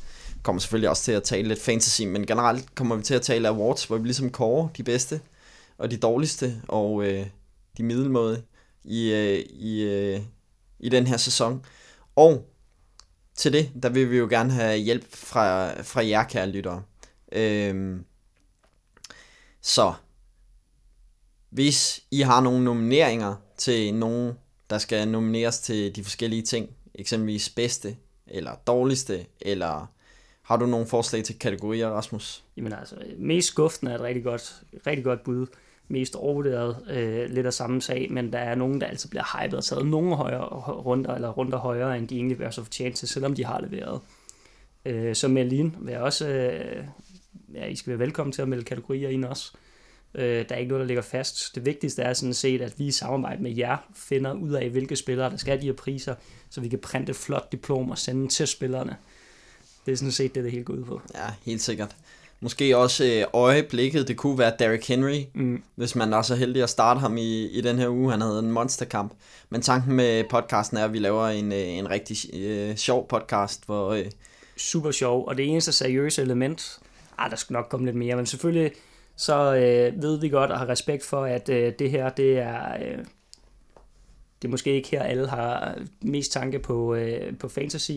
Kommer selvfølgelig også til at tale lidt fantasy, men generelt kommer vi til at tale awards, hvor vi ligesom kårer de bedste og de dårligste og øh, de middelmåde i, øh, i, øh, i den her sæson. Og til det, der vil vi jo gerne have hjælp fra, fra jer, kære lyttere. Øhm, så, hvis I har nogle nomineringer til nogen, der skal nomineres til de forskellige ting, eksempelvis bedste, eller dårligste, eller har du nogle forslag til kategorier, Rasmus? Jamen altså, mest skuffende er et rigtig godt, rigtig godt bud. Mest overvurderet, øh, lidt af samme sag, men der er nogen, der altså bliver hypet og taget nogle højere runder, eller runder højere, end de egentlig vil så fortjent til, selvom de har leveret. Øh, så Melin vil jeg også, øh, ja, I skal være velkommen til at melde kategorier ind også. Øh, der er ikke noget, der ligger fast. Det vigtigste er sådan set, at vi i samarbejde med jer finder ud af, hvilke spillere, der skal have de her priser, så vi kan printe et flot diplom og sende til spillerne. Det er sådan set det, det hele går ud på. Ja, helt sikkert. Måske også øh, øjeblikket, det kunne være Derrick Henry, Mm. hvis man er så heldig at starte ham i, i den her uge. Han havde en monsterkamp. Men tanken med podcasten er, at vi laver en, øh, en rigtig øh, sjov podcast, hvor... Øh, super sjov, og det eneste seriøse element, ah, der skal nok komme lidt mere, men selvfølgelig så øh, ved vi godt og har respekt for, at øh, det her, det er, øh, det er måske ikke her, alle har mest tanke på, øh, på fantasy,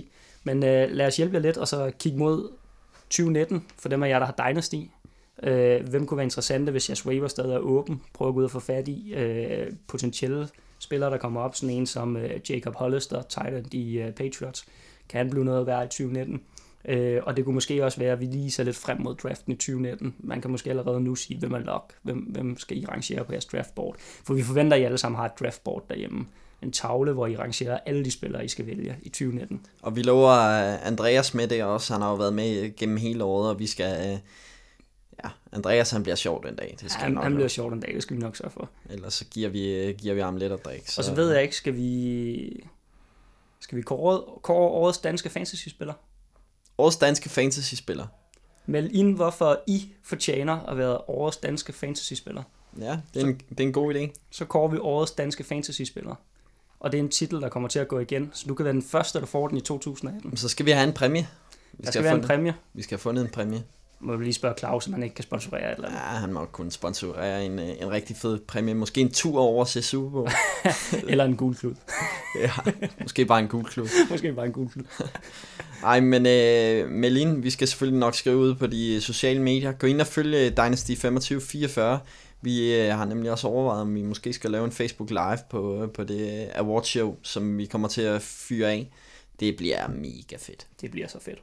men øh, lad os hjælpe jer lidt, og så kigge mod 2019, for dem af jer, der har Dynasty. Øh, hvem kunne være interessante, hvis jeres waiver stadig er åben? Prøv at gå ud og få fat i øh, potentielle spillere, der kommer op. Sådan en som øh, Jacob Hollister, tight i øh, Patriots. Kan han blive noget værd i 2019? Øh, og det kunne måske også være, at vi lige ser lidt frem mod draften i 2019. Man kan måske allerede nu sige, hvem er lock? Hvem, hvem skal I rangere på jeres draftboard? For vi forventer, at I alle sammen har et draftboard derhjemme. En tavle, hvor I rangerer alle de spillere, I skal vælge i 2019. og vi lover øh, Andreas med det også. Han har jo været med gennem hele året, og vi skal... Øh, ja, Andreas han bliver sjov den dag. Det skal Han, nok han bliver sjovt en dag, det skal vi nok sørge for. Ellers så giver vi, øh, giver vi ham lidt at drikke. Og så ved jeg ikke, skal vi... Skal vi kåre, kåre årets danske fantasy-spiller? Årets danske fantasy-spiller. Meld ind, hvorfor I fortjener at være årets danske fantasy-spiller. Ja, det er, en, det er en god idé. Så kårer vi årets danske fantasy-spiller. Og det er en titel, der kommer til at gå igen. Så du kan være den første, der får den i 2018. Så skal vi have en præmie. Vi Der skal have være en præmie. Vi skal have fundet en præmie. Må vi lige spørge Claus, om han ikke kan sponsorere et eller Ja, andet. han må kunne sponsorere en, øh, en rigtig fed præmie. Måske en tur over til Super Bowl. <laughs> Eller en gul klud. <laughs> ja, måske bare en gul klub. <laughs> Måske bare en gul klud. Ej, men øh, Melin, vi skal selvfølgelig nok skrive ud på de øh, sociale medier. Gå ind og følge Dynasty 2544. Vi øh, har nemlig også overvejet, om vi måske skal lave en Facebook Live på, på det awardshow, som vi kommer til at fyre af. Det bliver mega fedt. Det bliver så fedt.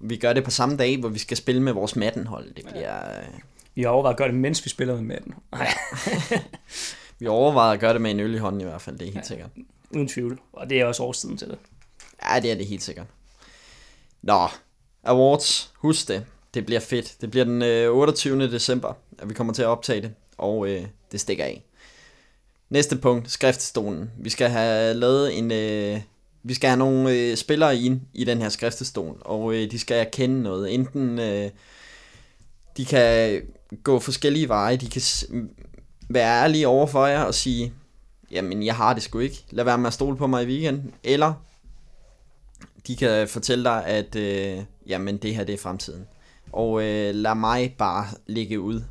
Vi gør det på samme dag, hvor vi skal spille med vores Madden-hold. Det bliver... Øh, Vi har overvejet at gøre det, mens vi spiller med. Nej, <laughs> <laughs> vi overvejer at gøre det med en øl i hånden i hvert fald, det er helt sikkert. uden tvivl. Og det er også årstiden til det. Ja, det er det helt sikkert. Nå, awards, husk det. Det bliver fedt. Det bliver den øh, 28. december, at vi kommer til at optage det, og øh, det stikker af. Næste punkt, skriftstolen. Vi skal have lavet en... Øh, vi skal have nogle øh, spillere ind i den her skriftestol, og øh, de skal erkende noget. Enten øh, de kan gå forskellige veje, de kan s- være ærlige over for jer og sige, jamen jeg har det sgu ikke, lad være med at stole på mig i weekenden, eller de kan fortælle dig, at øh, jamen, det her det er fremtiden. Og øh, lad mig bare ligge ud.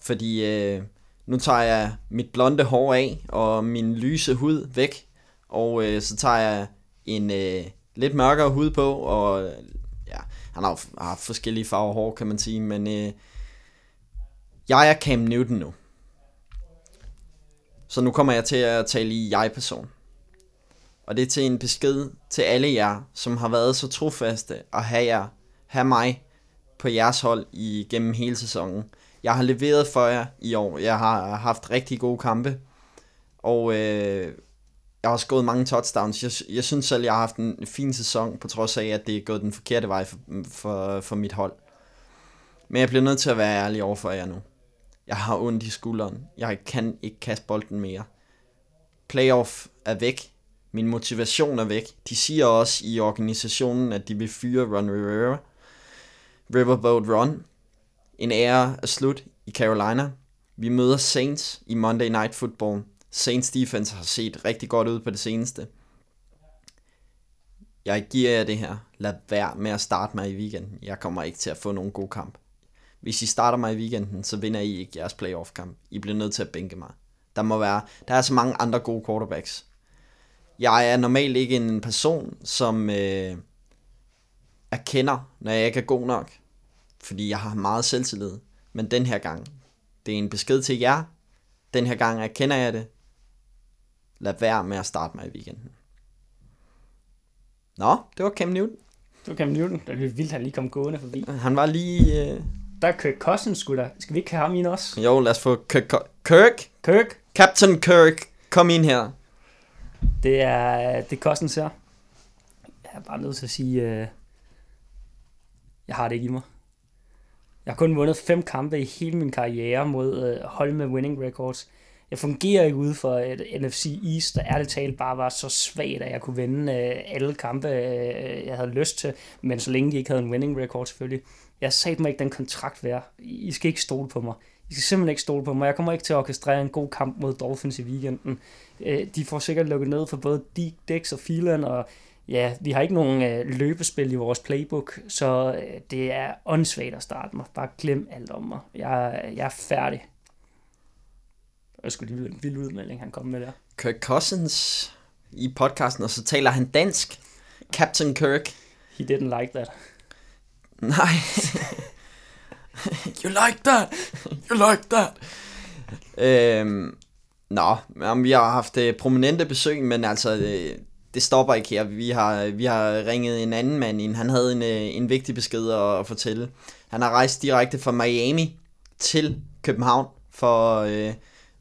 Fordi øh, nu tager jeg mit blonde hår af, og min lyse hud væk. Og øh, så tager jeg en øh, lidt mørkere hud på, og ja, han har har forskellige farver hår, kan man sige, men øh, jeg er Cam Newton nu. Så nu kommer jeg til at tale i jeg-person. Og det er til en besked til alle jer, som har været så trofaste at have jer, have mig på jeres hold igennem hele sæsonen. Jeg har leveret for jer i år. Jeg har haft rigtig gode kampe. Og øh, jeg har også mange touchdowns. Jeg, jeg synes selv, jeg har haft en fin sæson, på trods af, at det er gået den forkerte vej for, for, for mit hold. Men jeg bliver nødt til at være ærlig over for jer nu. Jeg har ondt i skulderen. Jeg kan ikke kaste bolden mere. Playoff er væk. Min motivation er væk. De siger også i organisationen, at de vil fyre Ron Rivera. Riverboat Run. En ære er slut i Carolina. Vi møder Saints i Monday Night Football. Saints defense har set rigtig godt ud på det seneste. Jeg giver jer det her. Lad være med at starte mig i weekenden. Jeg kommer ikke til at få nogen god kamp. Hvis I starter mig i weekenden, så vinder I ikke jeres playoff-kamp. I bliver nødt til at bænke mig. Der må være, der er så mange andre gode quarterbacks. Jeg er normalt ikke en person, som øh, erkender, når jeg ikke er god nok. Fordi jeg har meget selvtillid. Men den her gang, det er en besked til jer. Den her gang erkender jeg det. Lad være med at starte mig i weekenden. Nå, det var Cam Newton. Det var Cam Newton. Det er vildt, han lige kom gående forbi. Han var lige... Øh... Der er Kirk Cousins, sgu da. Skal vi ikke have ham ind også? Jo, lad os få Kirk. Kirk? Kirk? Captain Kirk, kom ind her. Det er, det er Cousins her. Jeg er bare nødt til at sige, øh, jeg har det ikke i mig. Jeg har kun vundet fem kampe i hele min karriere mod øh, hold med winning records. Jeg fungerer ikke ude for et NFC East, der ærligt talt bare var så svagt, at jeg kunne vinde øh, alle kampe, øh, jeg havde lyst til, men så længe de ikke havde en winning record selvfølgelig. Jeg sagde mig ikke den kontrakt værd. I skal ikke stole på mig. I skal simpelthen ikke stole på mig. Jeg kommer ikke til at orkestrere en god kamp mod Dolphins i weekenden. Øh, de får sikkert lukket ned for både Dix og Phelan, og ja, vi har ikke nogen øh, løbespil i vores playbook, så øh, det er åndssvagt at starte mig. Bare glem alt om mig. Jeg, jeg er færdig. Jeg skulle lige en vild udmelding, han kom med der. Kirk Cousins i podcasten, og så taler han dansk. Captain Kirk. He didn't like that. Nej. you like that. You like that. øhm, nå, jamen, vi har haft uh, prominente besøg, men altså, uh, det stopper ikke her. Vi har, vi har ringet en anden mand ind. Han havde en, øh, en vigtig besked at, at fortælle. Han har rejst direkte fra Miami til København for øh,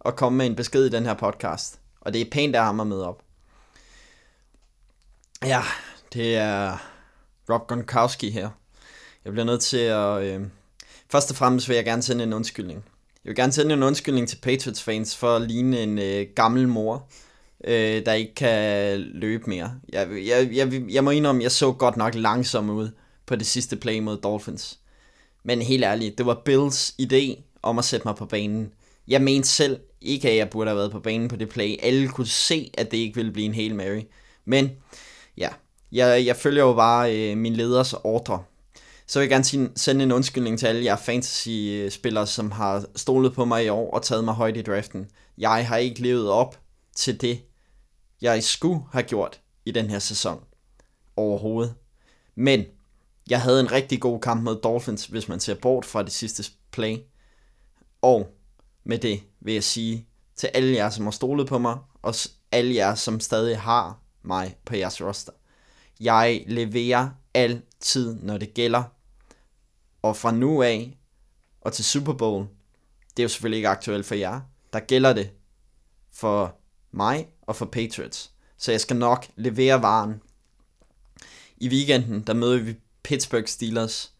at komme med en besked i den her podcast. Og det er pænt af ham at møde op. Ja, det er Rob Gronkowski her. Jeg bliver nødt til at... Øh, først og fremmest vil jeg gerne sende en undskyldning. Jeg vil gerne sende en undskyldning til Patriots fans for at ligne en øh, gammel mor, øh, der ikke kan løbe mere. Jeg, jeg, jeg, jeg må indrømme, jeg så godt nok langsom ud på det sidste play mod Dolphins. Men helt ærligt, det var Bills idé om at sætte mig på banen. Jeg mente selv ikke, at jeg burde have været på banen på det play. Alle kunne se, at det ikke ville blive en hel Mary. Men ja, jeg, jeg følger jo bare øh, min leders ordre. Så vil jeg gerne sige, sende en undskyldning til alle jer fantasy-spillere, som har stolet på mig i år og taget mig højt i draften. Jeg har ikke levet op til det, jeg skulle have gjort i den her sæson. Overhovedet. Men jeg havde en rigtig god kamp mod Dolphins, hvis man ser bort fra det sidste play. Og med det vil jeg sige til alle jer, som har stolet på mig, og alle jer, som stadig har mig på jeres roster. Jeg leverer altid, når det gælder. Og fra nu af og til Super Bowl, det er jo selvfølgelig ikke aktuelt for jer, der gælder det for mig og for Patriots. Så jeg skal nok levere varen. I weekenden, der møder vi Pittsburgh Steelers.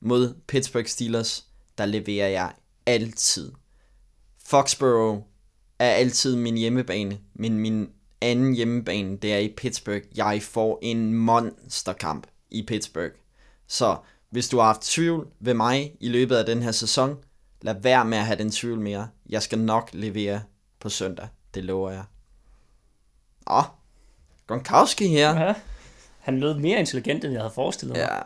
Mod Pittsburgh Steelers, der leverer jeg altid. Foxborough er altid min hjemmebane, men min anden hjemmebane, det er i Pittsburgh. Jeg får en monsterkamp i Pittsburgh. Så hvis du har haft tvivl ved mig i løbet af den her sæson, lad være med at have den tvivl mere. Jeg skal nok levere på søndag. Det lover jeg. Åh, Gronkowski her. Ja. Han lød mere intelligent, end jeg havde forestillet mig. Ja,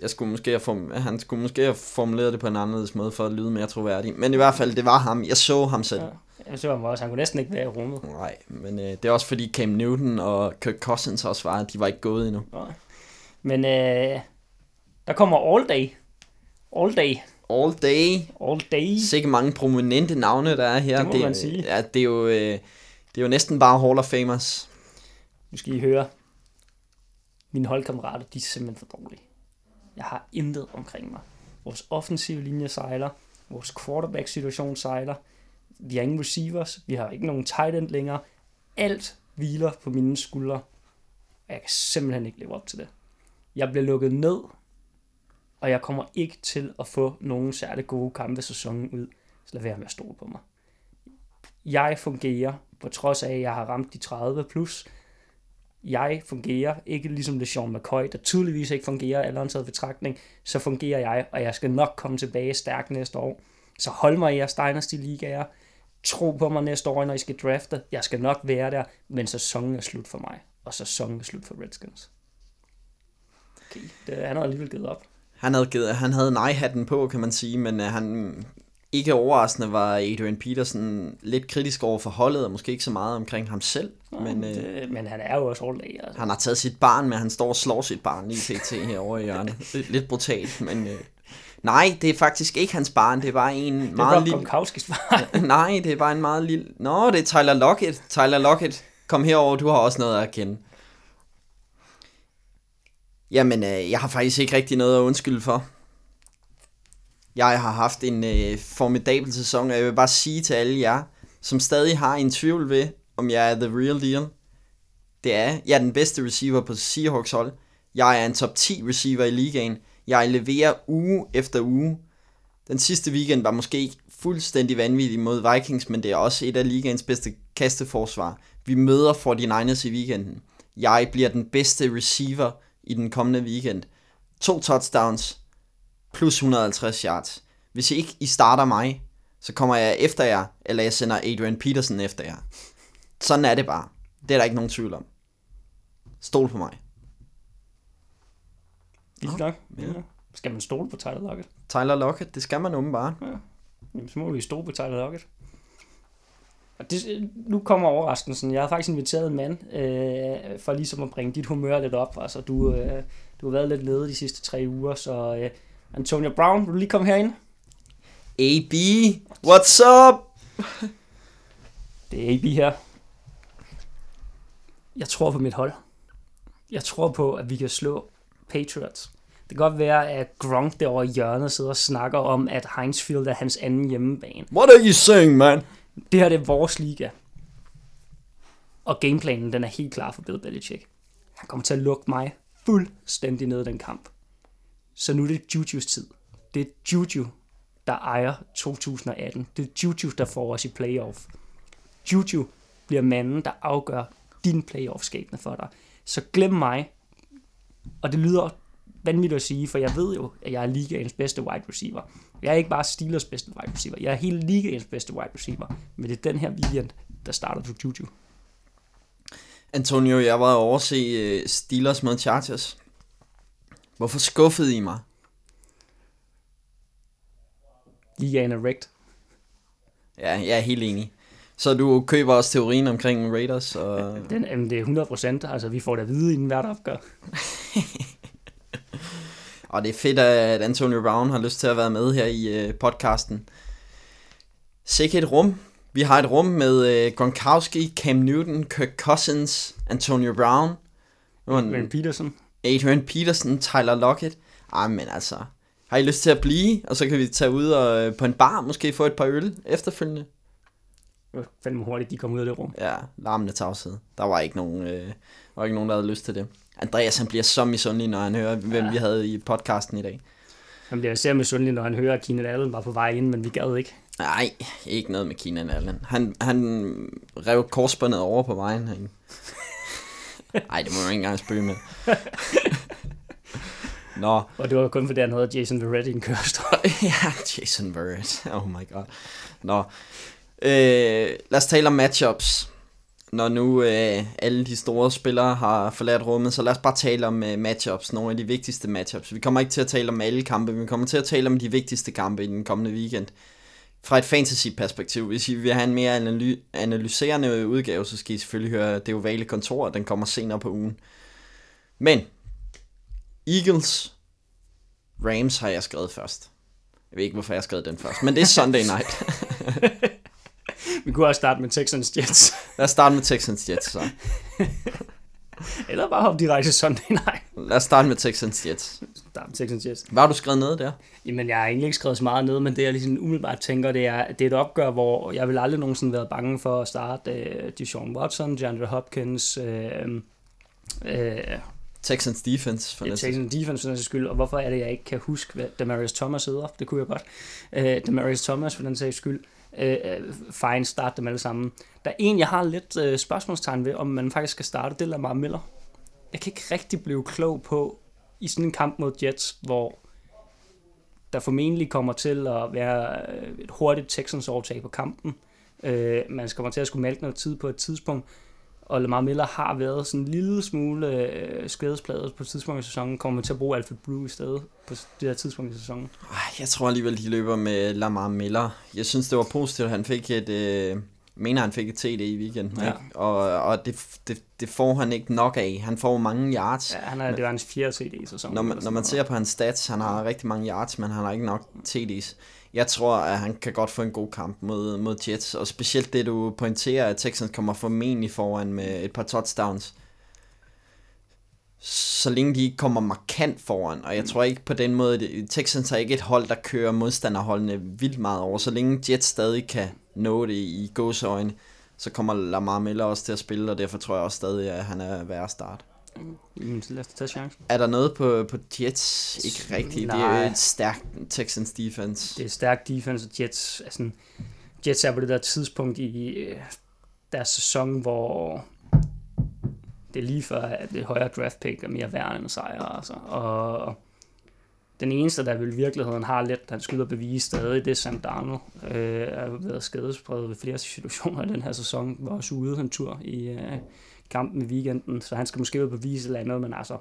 jeg skulle måske have form- han skulle måske have formuleret det på en anderledes måde, for at lyde mere troværdig. Men i hvert fald, det var ham. Jeg så ham selv. Ja. Jeg så ham også. Han kunne næsten ikke være i rummet. Nej, men øh, det er også fordi Cam Newton og Kirk Cousins også var, de var ikke gået endnu. Nej. Men øh, der kommer All Day. All Day. All day. All Day. Sikke mange prominente navne, der er her. Det må det, man sige. Ja, det er jo, øh, det er jo næsten bare Hall of Famers. Nu skal I høre. Mine holdkammerater, de er simpelthen for dårlige. Jeg har intet omkring mig. Vores offensive linje sejler. Vores quarterback-situation sejler. Vi har ingen receivers. Vi har ikke nogen tight end længere. Alt hviler på mine skuldre. Jeg kan simpelthen ikke leve op til det. Jeg bliver lukket ned, og jeg kommer ikke til at få nogen særlig gode kampe sæsonen ud. Så lad være med at stole på mig. Jeg fungerer, på trods af, at jeg har ramt de 30 plus, jeg fungerer, ikke ligesom LeSean McCoy, der tydeligvis ikke fungerer, eller taget betragtning, så fungerer jeg, og jeg skal nok komme tilbage stærk næste år. Så hold mig i jeres Dynasty ligaer. Tro på mig næste år, når I skal drafte. Jeg skal nok være der, men sæsonen er slut for mig. Og sæsonen er slut for Redskins. Okay, det, han har alligevel givet op. Han havde, givet, han havde nej-hatten på, kan man sige, men øh, han ikke overraskende var Adrian Peterson lidt kritisk over for holdet, og måske ikke så meget omkring ham selv. Men øh, Det, men han er jo også day. Altså. han har taget sit barn med, han står og slår sit barn lige pt. herovre i hjørnet. Lidt, lidt brutalt, men øh, nej, det er faktisk ikke hans barn, det bare en Det meget Rob lille... Far. Nej, det er bare en meget lille... Nå, det er Tyler Lockett. Tyler Lockett, kom herover, du har også noget at kende. Jamen, øh, jeg har faktisk ikke rigtig noget at undskylde for. Jeg har haft en øh, formidabel sæson, og jeg vil bare sige til alle jer, som stadig har en tvivl ved, om jeg er the real deal. Det er, jeg er den bedste receiver på Seahawks hold. Jeg er en top 10 receiver i ligaen. Jeg leverer uge efter uge. Den sidste weekend var måske ikke fuldstændig vanvittig mod Vikings, men det er også et af ligaens bedste kasteforsvar. Vi møder 49ers i weekenden. Jeg bliver den bedste receiver i den kommende weekend. To touchdowns, plus 150 yards. Hvis I ikke I starter mig, så kommer jeg efter jer, eller jeg sender Adrian Peterson efter jer. Sådan er det bare. Det er der ikke nogen tvivl om. Stol på mig. Vildt nok. Ja. Skal man stole på Tyler Lockett? Tyler Lockett, det skal man åbenbart. Jamen, så må vi stole på Tyler Lockett. Og det, nu kommer overraskelsen. Jeg har faktisk inviteret en mand, øh, for ligesom at bringe dit humør lidt op. Altså, du, øh, du har været lidt nede de sidste tre uger, så øh, Antonio Brown, vil du lige komme herind? AB, what's up? <laughs> Det er AB her. Jeg tror på mit hold. Jeg tror på, at vi kan slå Patriots. Det kan godt være, at Gronk derovre i hjørnet sidder og snakker om, at Heinz Field er hans anden hjemmebane. What are you saying, man? Det her det er vores liga. Og gameplanen, den er helt klar for Bill Belichick. Han kommer til at lukke mig fuldstændig ned i den kamp. Så nu er det Juju's tid. Det er Juju, der ejer 2018. Det er Juju, der får os i playoff. Juju bliver manden, der afgør din playoff-skæbne for dig. Så glem mig. Og det lyder vanvittigt at sige, for jeg ved jo, at jeg er ligaens bedste wide receiver. Jeg er ikke bare Steelers bedste wide receiver. Jeg er hele ligaens bedste wide receiver. Men det er den her weekend, der starter du Juju. Antonio, jeg var over at se uh, Steelers mod Chargers. Hvorfor skuffede I mig? Ligaen er wrecked. Ja, jeg er helt enig. Så du køber også teorien omkring Raiders? Og... Den, jamen, det er 100 procent. Altså, vi får det at vide inden hvert opgør. <laughs> Og det er fedt, at Antonio Brown har lyst til at være med her i uh, podcasten. Sikke et rum. Vi har et rum med uh, Gronkowski, Cam Newton, Kirk Cousins, Antonio Brown, Men Peterson, Adrian Peterson, Tyler Lockett. Ej, men altså, har I lyst til at blive? Og så kan vi tage ud og øh, på en bar, måske få et par øl efterfølgende. det fandme hurtigt, de kom ud af det rum. Ja, larmende tavshed. Der var ikke nogen, øh, var ikke nogen, der havde lyst til det. Andreas, han bliver så misundelig, når han hører, hvem Ja. vi havde i podcasten i dag. Han bliver især misundelig, når han hører, at Keenan Allen var på vej ind, men vi gad ikke. Nej, ikke noget med Keenan Allen. Han, han rev korsbåndet over på vejen herinde. <laughs> Nej, det må man ikke engang spøge med. <laughs> Nå, Og det var kun fordi, han havde Jason Verrett i en kørestol. <laughs> ja, Jason Verrett. Oh my god. Nå. Øh, lad os tale om matchups. Når nu øh, alle de store spillere har forladt rummet, så lad os bare tale om øh, matchups, nogle af de vigtigste matchups. Vi kommer ikke til at tale om alle kampe, vi kommer til at tale om de vigtigste kampe i den kommende weekend. Fra et fantasy-perspektiv, hvis I vil have en mere analy- analyserende udgave, så skal I selvfølgelig høre det ovale kontor, den kommer senere på ugen. Men, Eagles, Rams har jeg skrevet først. Jeg ved ikke, hvorfor jeg har skrevet den først, men det er Sunday <laughs> night. <laughs> Vi kunne også starte med Texans Jets. <laughs> Lad os starte med Texans Jets, så. <laughs> Eller bare hoppe direkte Sunday night. Lad os starte med Texans Jets. Start med Texans Jets. Hvad har du skrevet ned der? Jamen, jeg har egentlig ikke skrevet så meget ned, men det jeg ligesom umiddelbart tænker, det er, det er et opgør, hvor jeg vil aldrig nogensinde være bange for at starte uh, Deshaun Watson, DeAndre Hopkins, uh, uh, Texans defense, for det Texans defense for den skyld, og hvorfor er det, jeg ikke kan huske, hvad Demarius Thomas hedder? Det kunne jeg godt. Uh, Demarius Thomas for den sags skyld. Øh, øh, fine, start dem alle sammen. Der er en, jeg har lidt øh, spørgsmålstegn ved, om man faktisk skal starte, det er Lamar Miller. Jeg kan ikke rigtig blive klog på, i sådan en kamp mod Jets, hvor der formentlig kommer til at være øh, et hurtigt Texans overtag på kampen. Øh, man kommer til at skulle mælke noget tid på et tidspunkt, og Lamar Miller har været sådan en lille smule øh, skadespladet på et tidspunkt i sæsonen, kommer man til at bruge Alfred Brew i stedet på det her tidspunkt i sæsonen. Jeg tror alligevel, de løber med Lamar Miller. Jeg synes, det var positivt, at han fik et... Øh mener, han fik et TD i weekenden, ja. ikke? Og, og det, det, det får han ikke nok af. Han får mange yards. Ja, han er, det var hans fjerde TD i sæsonen. Når man, når man ser på hans stats, han har rigtig mange yards, men han har ikke nok TD's. Jeg tror, at han kan godt få en god kamp mod, mod Jets, og specielt det, du pointerer, at Texans kommer formentlig foran med et par touchdowns. Så længe de ikke kommer markant foran, og jeg tror ikke på den måde, Texans har ikke et hold, der kører modstanderholdene vildt meget over, så længe Jets stadig kan nå det i gåseøjne, så kommer Lamar Miller også til at spille, og derfor tror jeg også stadig, at han er værd at starte. Mm, lad os tage chancen. Er der noget på, på Jets? Ikke rigtigt. Nej. Det er jo et stærkt Texans defense. Det er stærkt defense, og Jets, altså, Jets er på det der tidspunkt i øh, deres sæson, hvor det er lige før, at det højere draft pick er mere værd end sejr. Altså. Og den eneste, der vil i virkeligheden har lidt, han skyder bevise stadig, det er Sam Darnold. Øh, er været skadespredt ved flere situationer i den her sæson, var også ude en tur i øh, kampen i weekenden, så han skal måske ud bevise et eller andet, men altså,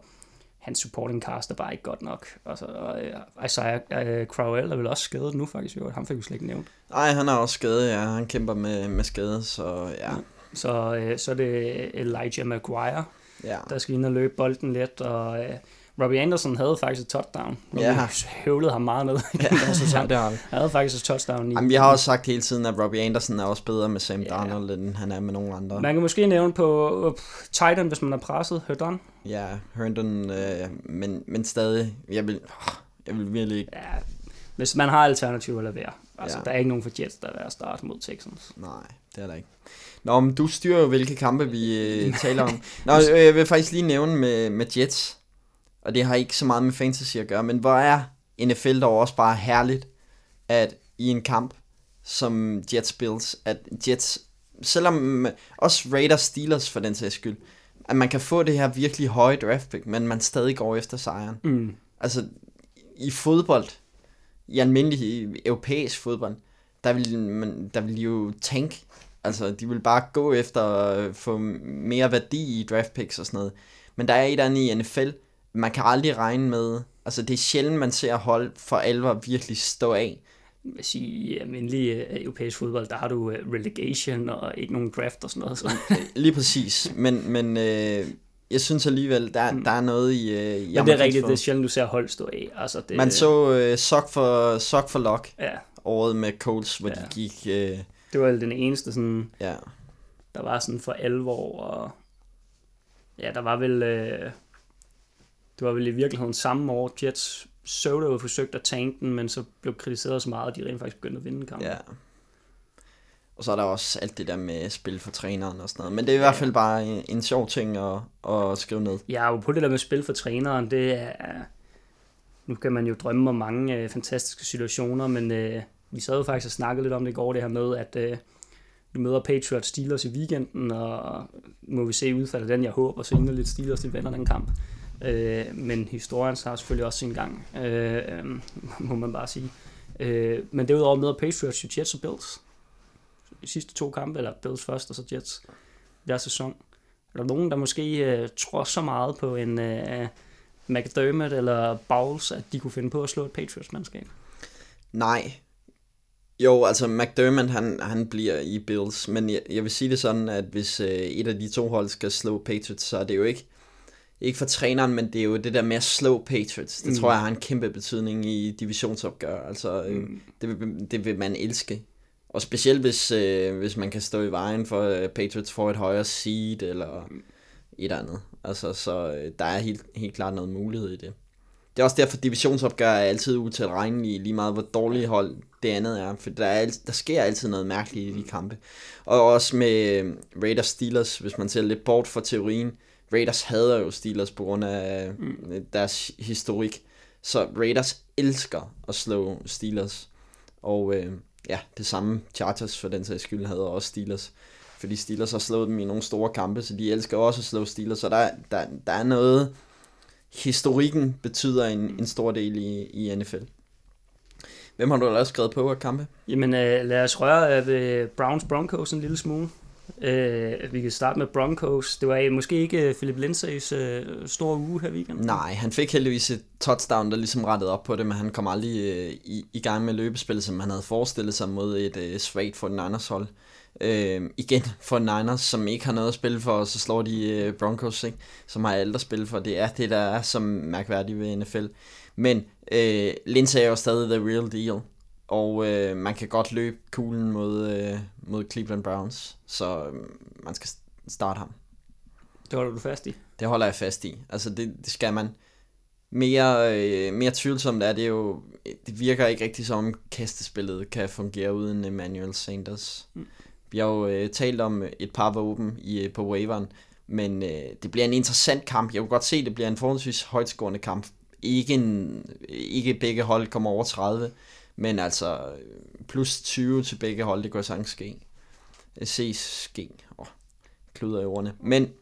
hans supporting cast er bare ikke godt nok. Altså, uh, Isaiah uh, Crowell er vel også skadet nu faktisk, jo. ham fik vi slet ikke nævnt. Nej, han er også skadet, ja. Han kæmper med, med skade, så ja. Så, uh, så er det Elijah Maguire, ja. der skal ind og løbe bolden lidt, og uh, Robbie Anderson havde faktisk et touchdown. Ja. Vi høvlede ham meget den <laughs> ja, sæson. det har Han havde faktisk et touchdown. I Jamen, vi har også sagt hele tiden, at Robbie Anderson er også bedre med Sam ja. Darnold, end han er med nogen andre. Man kan måske nævne på uh, Titan, hvis man er presset. Herndon. Ja, Herndon, øh, men, men stadig, jeg vil, jeg vil virkelig ikke... Ja, hvis man har alternativer eller være. Altså, ja. der er ikke nogen for Jets, der er værd at starte mod Texans. Nej, det er der ikke. Nå, men du styrer jo, hvilke kampe vi øh, <laughs> taler om. Nå, jeg vil faktisk lige nævne med, med Jets og det har ikke så meget med fantasy at gøre, men hvor er NFL dog også bare herligt, at i en kamp som Jets Bills, at Jets, selvom også Raiders Steelers for den sags skyld, at man kan få det her virkelig høje draft pick, men man stadig går efter sejren. Mm. Altså, i fodbold, i almindelig europæisk fodbold, der vil, man, der vil jo tank. Altså, de vil bare gå efter at få mere værdi i draft picks og sådan noget. Men der er et andet i NFL, man kan aldrig regne med, altså det er sjældent, man ser hold for alvor virkelig stå af. Jeg sige, i almindelig uh, europæisk fodbold, der har du uh, relegation og ikke nogen draft og sådan noget. Så. <laughs> Lige præcis, men, men uh, jeg synes alligevel, der, mm. der er noget i... Uh, men det er rigtigt, det er sjældent, du ser hold stå af. Altså, det, man så uh, sok for, sok for lock ja. året med Colts, hvor ja. de gik... Uh, det var den eneste sådan... Ja. Der var sådan for alvor, og ja, der var vel... Uh, det var vel i virkeligheden samme år, Jets så jo forsøgt at tanke den, men så blev kritiseret så meget, at de rent faktisk begyndte at vinde kampen. Ja. Og så er der også alt det der med spil for træneren og sådan noget. Men det er i hvert fald bare en, en sjov ting at, at skrive ned. Ja, og på det der med spil for træneren, det er... Nu kan man jo drømme om mange øh, fantastiske situationer, men øh, vi sad jo faktisk og snakkede lidt om det i går, det her med, at øh, du møder Patriots Steelers i weekenden, og må vi se udfaldet af den, jeg håber, så lidt Steelers, de vinder den kamp. Øh, men historien har selvfølgelig også sin gang, øh, øh, <laughs> må man bare sige. Øh, men derudover møder Patriots jo Jets og Bills. De sidste to kampe, eller Bills først, og så Jets. deres sæson. Er der nogen, der måske øh, tror så meget på en øh, McDermott eller Bowles, at de kunne finde på at slå et Patriots-mandskab? Nej. Jo, altså McDermott, han, han bliver i Bills, men jeg, jeg vil sige det sådan, at hvis øh, et af de to hold skal slå Patriots, så er det jo ikke, ikke for træneren, men det er jo det der med at slå Patriots. Det mm. tror jeg har en kæmpe betydning i divisionsopgør. Altså, øh, mm. det, vil, det vil man elske. Og specielt hvis, øh, hvis man kan stå i vejen for øh, Patriots får et højere seed, eller et eller andet. Altså, så øh, der er helt, helt klart noget mulighed i det. Det er også derfor, divisionsopgør er altid utilregnelige, lige meget hvor dårlige hold det andet er. For der, er, der sker altid noget mærkeligt i de kampe. Og også med øh, Raiders Steelers, hvis man ser lidt bort fra teorien. Raiders hader jo Steelers på grund af mm. deres historik. Så Raiders elsker at slå Steelers. Og øh, ja, det samme Chargers for den sags skyld havde også Steelers. Fordi Steelers har slået dem i nogle store kampe, så de elsker også at slå Steelers. Så der, der, der er noget historikken betyder en, en stor del i, i NFL. Hvem har du ellers skrevet på at kampe? Jamen øh, lad os røre øh, ved Browns Broncos en lille smule. Øh, vi kan starte med Broncos. Det var øh, måske ikke øh, Philip Lindsays øh, store uge her weekenden. Nej, han fik heldigvis et touchdown, der ligesom rettede op på det, men han kom aldrig øh, i, i gang med løbespillet, som han havde forestillet sig mod et øh, svagt for Niners hold. Øh, igen for Niners, som ikke har noget at spille for, og så slår de øh, Broncos, ikke? som har alt at spille for. Det er det, der er som mærkværdigt ved NFL. Men øh, Lindsay er jo stadig the real deal, og øh, man kan godt løbe kuglen mod, øh, mod Cleveland Browns, så øh, man skal starte ham. Det holder du fast i? Det holder jeg fast i. Altså det, det skal man. Mere, øh, mere tvivlsomt er det jo, det virker ikke rigtig som om kastespillet kan fungere uden Emmanuel Sanders. Mm. Vi har jo øh, talt om et par våben i, på waveren, men øh, det bliver en interessant kamp. Jeg kunne godt se, at det bliver en forholdsvis højtskårende kamp. Ikke, en, ikke begge hold kommer over 30, men altså øh, plus 20 til begge hold, det går sagtens ske. Øh, ses ske. Åh, kluder i ordene. Men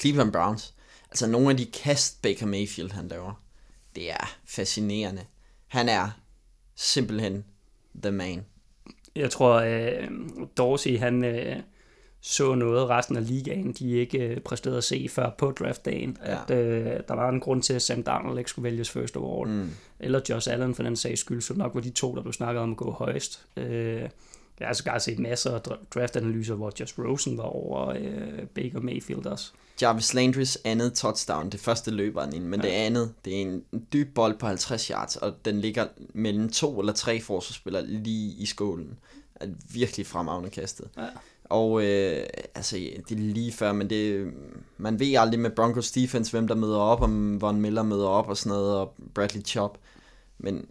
Cleveland Browns, altså nogle af de kast Baker Mayfield han laver, det er fascinerende. Han er simpelthen the man. Jeg tror, uh, Dorsey, han uh, så noget resten af ligaen, de ikke øh, præsterede at se før på draftdagen. Ja. At øh, der var en grund til, at Sam Darnold ikke skulle vælges first overall. Mm. Eller Josh Allen for den sags skyld, så nok var de to, der blev snakket om at gå højst. Øh, jeg har sågar set masser af draftanalyser, hvor Josh Rosen var over øh, Baker Mayfield også. Jarvis Landrys andet touchdown, det første løber han ind, men ja. det andet, det er en dyb bold på 50 yards, og den ligger mellem to eller tre forsvarsspillere lige i skålen. Er virkelig fremragende kastet. Ja. Og øh, altså, det er lige før, men det, man ved aldrig med Broncos defense, hvem der møder op, om Von Miller møder op og sådan noget, og Bradley Chop. Men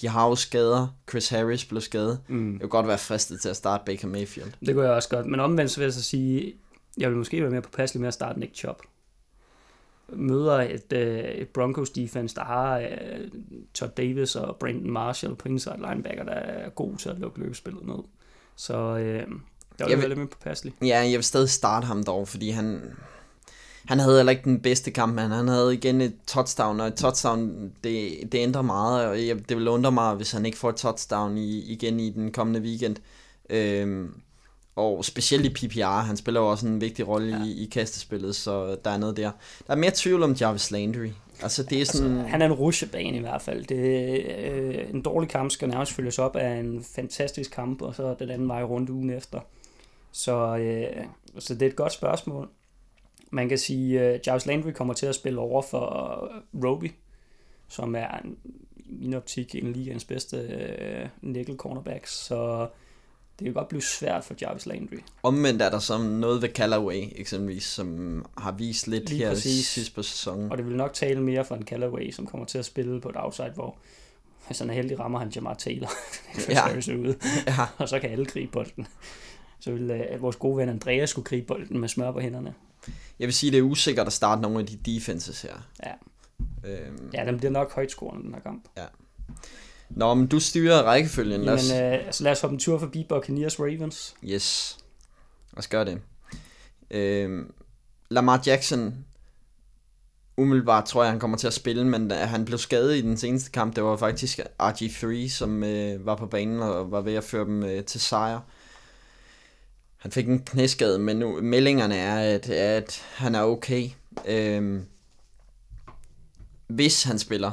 de har jo skader. Chris Harris blev skadet. Mm. Det kunne godt være fristet til at starte Baker Mayfield. Det kunne jeg også godt. Men omvendt så vil jeg så sige, jeg vil måske være mere påpasselig med at starte Nick Chop. Møder et, øh, et Broncos defense, der har øh, Todd Davis og Brandon Marshall på inside linebacker, der er god til at lukke løbespillet ned. Så øh, der var jeg lidt mere påpasselig. Ja, jeg vil stadig starte ham dog, fordi han, han havde heller ikke den bedste kamp, men han havde igen et touchdown, og et touchdown, det, det ændrer meget, og jeg, det vil undre mig, hvis han ikke får et touchdown i, igen i den kommende weekend. Øhm, og specielt i PPR, han spiller jo også en vigtig rolle ja. i, i kastespillet, så der er noget der. Der er mere tvivl om Jarvis Landry. Altså, det er altså, sådan... Altså, han er en rusjebane i hvert fald. Det, øh, en dårlig kamp skal nærmest følges op af en fantastisk kamp, og så den anden vej rundt ugen efter. Så, øh, så det er et godt spørgsmål. Man kan sige, at uh, Jarvis Landry kommer til at spille over for uh, Roby, som er en, i min optik en ligens bedste uh, nickel cornerbacks, så det kan godt blive svært for Jarvis Landry. Omvendt er der som noget ved Callaway eksempelvis, som har vist lidt Lige her præcis. sidst på sæsonen. Og det vil nok tale mere for en Callaway, som kommer til at spille på et outside, hvor hvis han er heldig, rammer han Jamar Taylor. <laughs> ja. ude. ja. Og så kan alle gribe bolden. Så vil uh, vores gode ven Andreas skulle gribe bolden med smør på hænderne. Jeg vil sige, det er usikkert at starte nogle af de defenses her. Ja. Øhm. Ja, den bliver nok højt scorende, den her kamp. Ja. Nå, men du styrer rækkefølgen. Jamen, lad os, øh, altså, lad os hoppe en tur forbi Buccaneers Ravens. Yes. Lad os gøre det. Øhm, Lamar Jackson, umiddelbart tror jeg, han kommer til at spille, men han blev skadet i den seneste kamp. Det var faktisk RG3, som øh, var på banen og var ved at føre dem øh, til sejr. Han fik en knæskade, men nu, meldingerne er, at, at han er okay. Øhm, hvis han spiller,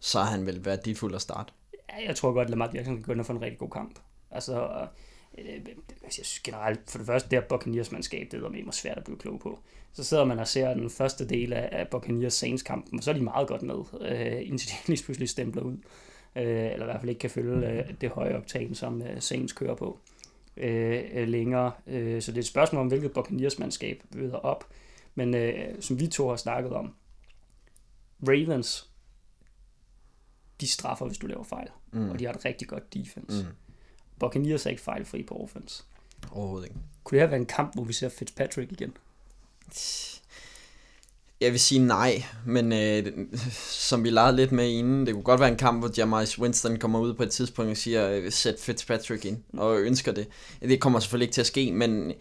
så er han vel værdifuld at starte. Jeg tror godt, at Lamar Jackson kan gå ind og få en rigtig god kamp. Altså, øh, øh altså, jeg synes generelt, for det første, det her Buccaneers-mandskab, det er mig svært at blive klog på. Så sidder man og ser den første del af, Buccaneers Saints-kampen, og så er de meget godt med, øh, indtil de <laughs> lige pludselig stempler ud. Øh, eller i hvert fald ikke kan følge øh, det høje optagen, som øh, Saints kører på øh, øh, længere. Øh, så det er et spørgsmål om, hvilket Buccaneers-mandskab møder op. Men øh, som vi to har snakket om, Ravens, de straffer, hvis du laver fejl. Mm. Og de har et rigtig godt defense. Mm. Buccaneers er ikke fejlfri på offense. Overhovedet ikke. Kunne det have været en kamp, hvor vi ser Fitzpatrick igen? Jeg vil sige nej, men øh, som vi legede lidt med inden, det kunne godt være en kamp, hvor Jameis Winston kommer ud på et tidspunkt og siger, øh, sæt Fitzpatrick ind, og ønsker det. Det kommer selvfølgelig ikke til at ske, men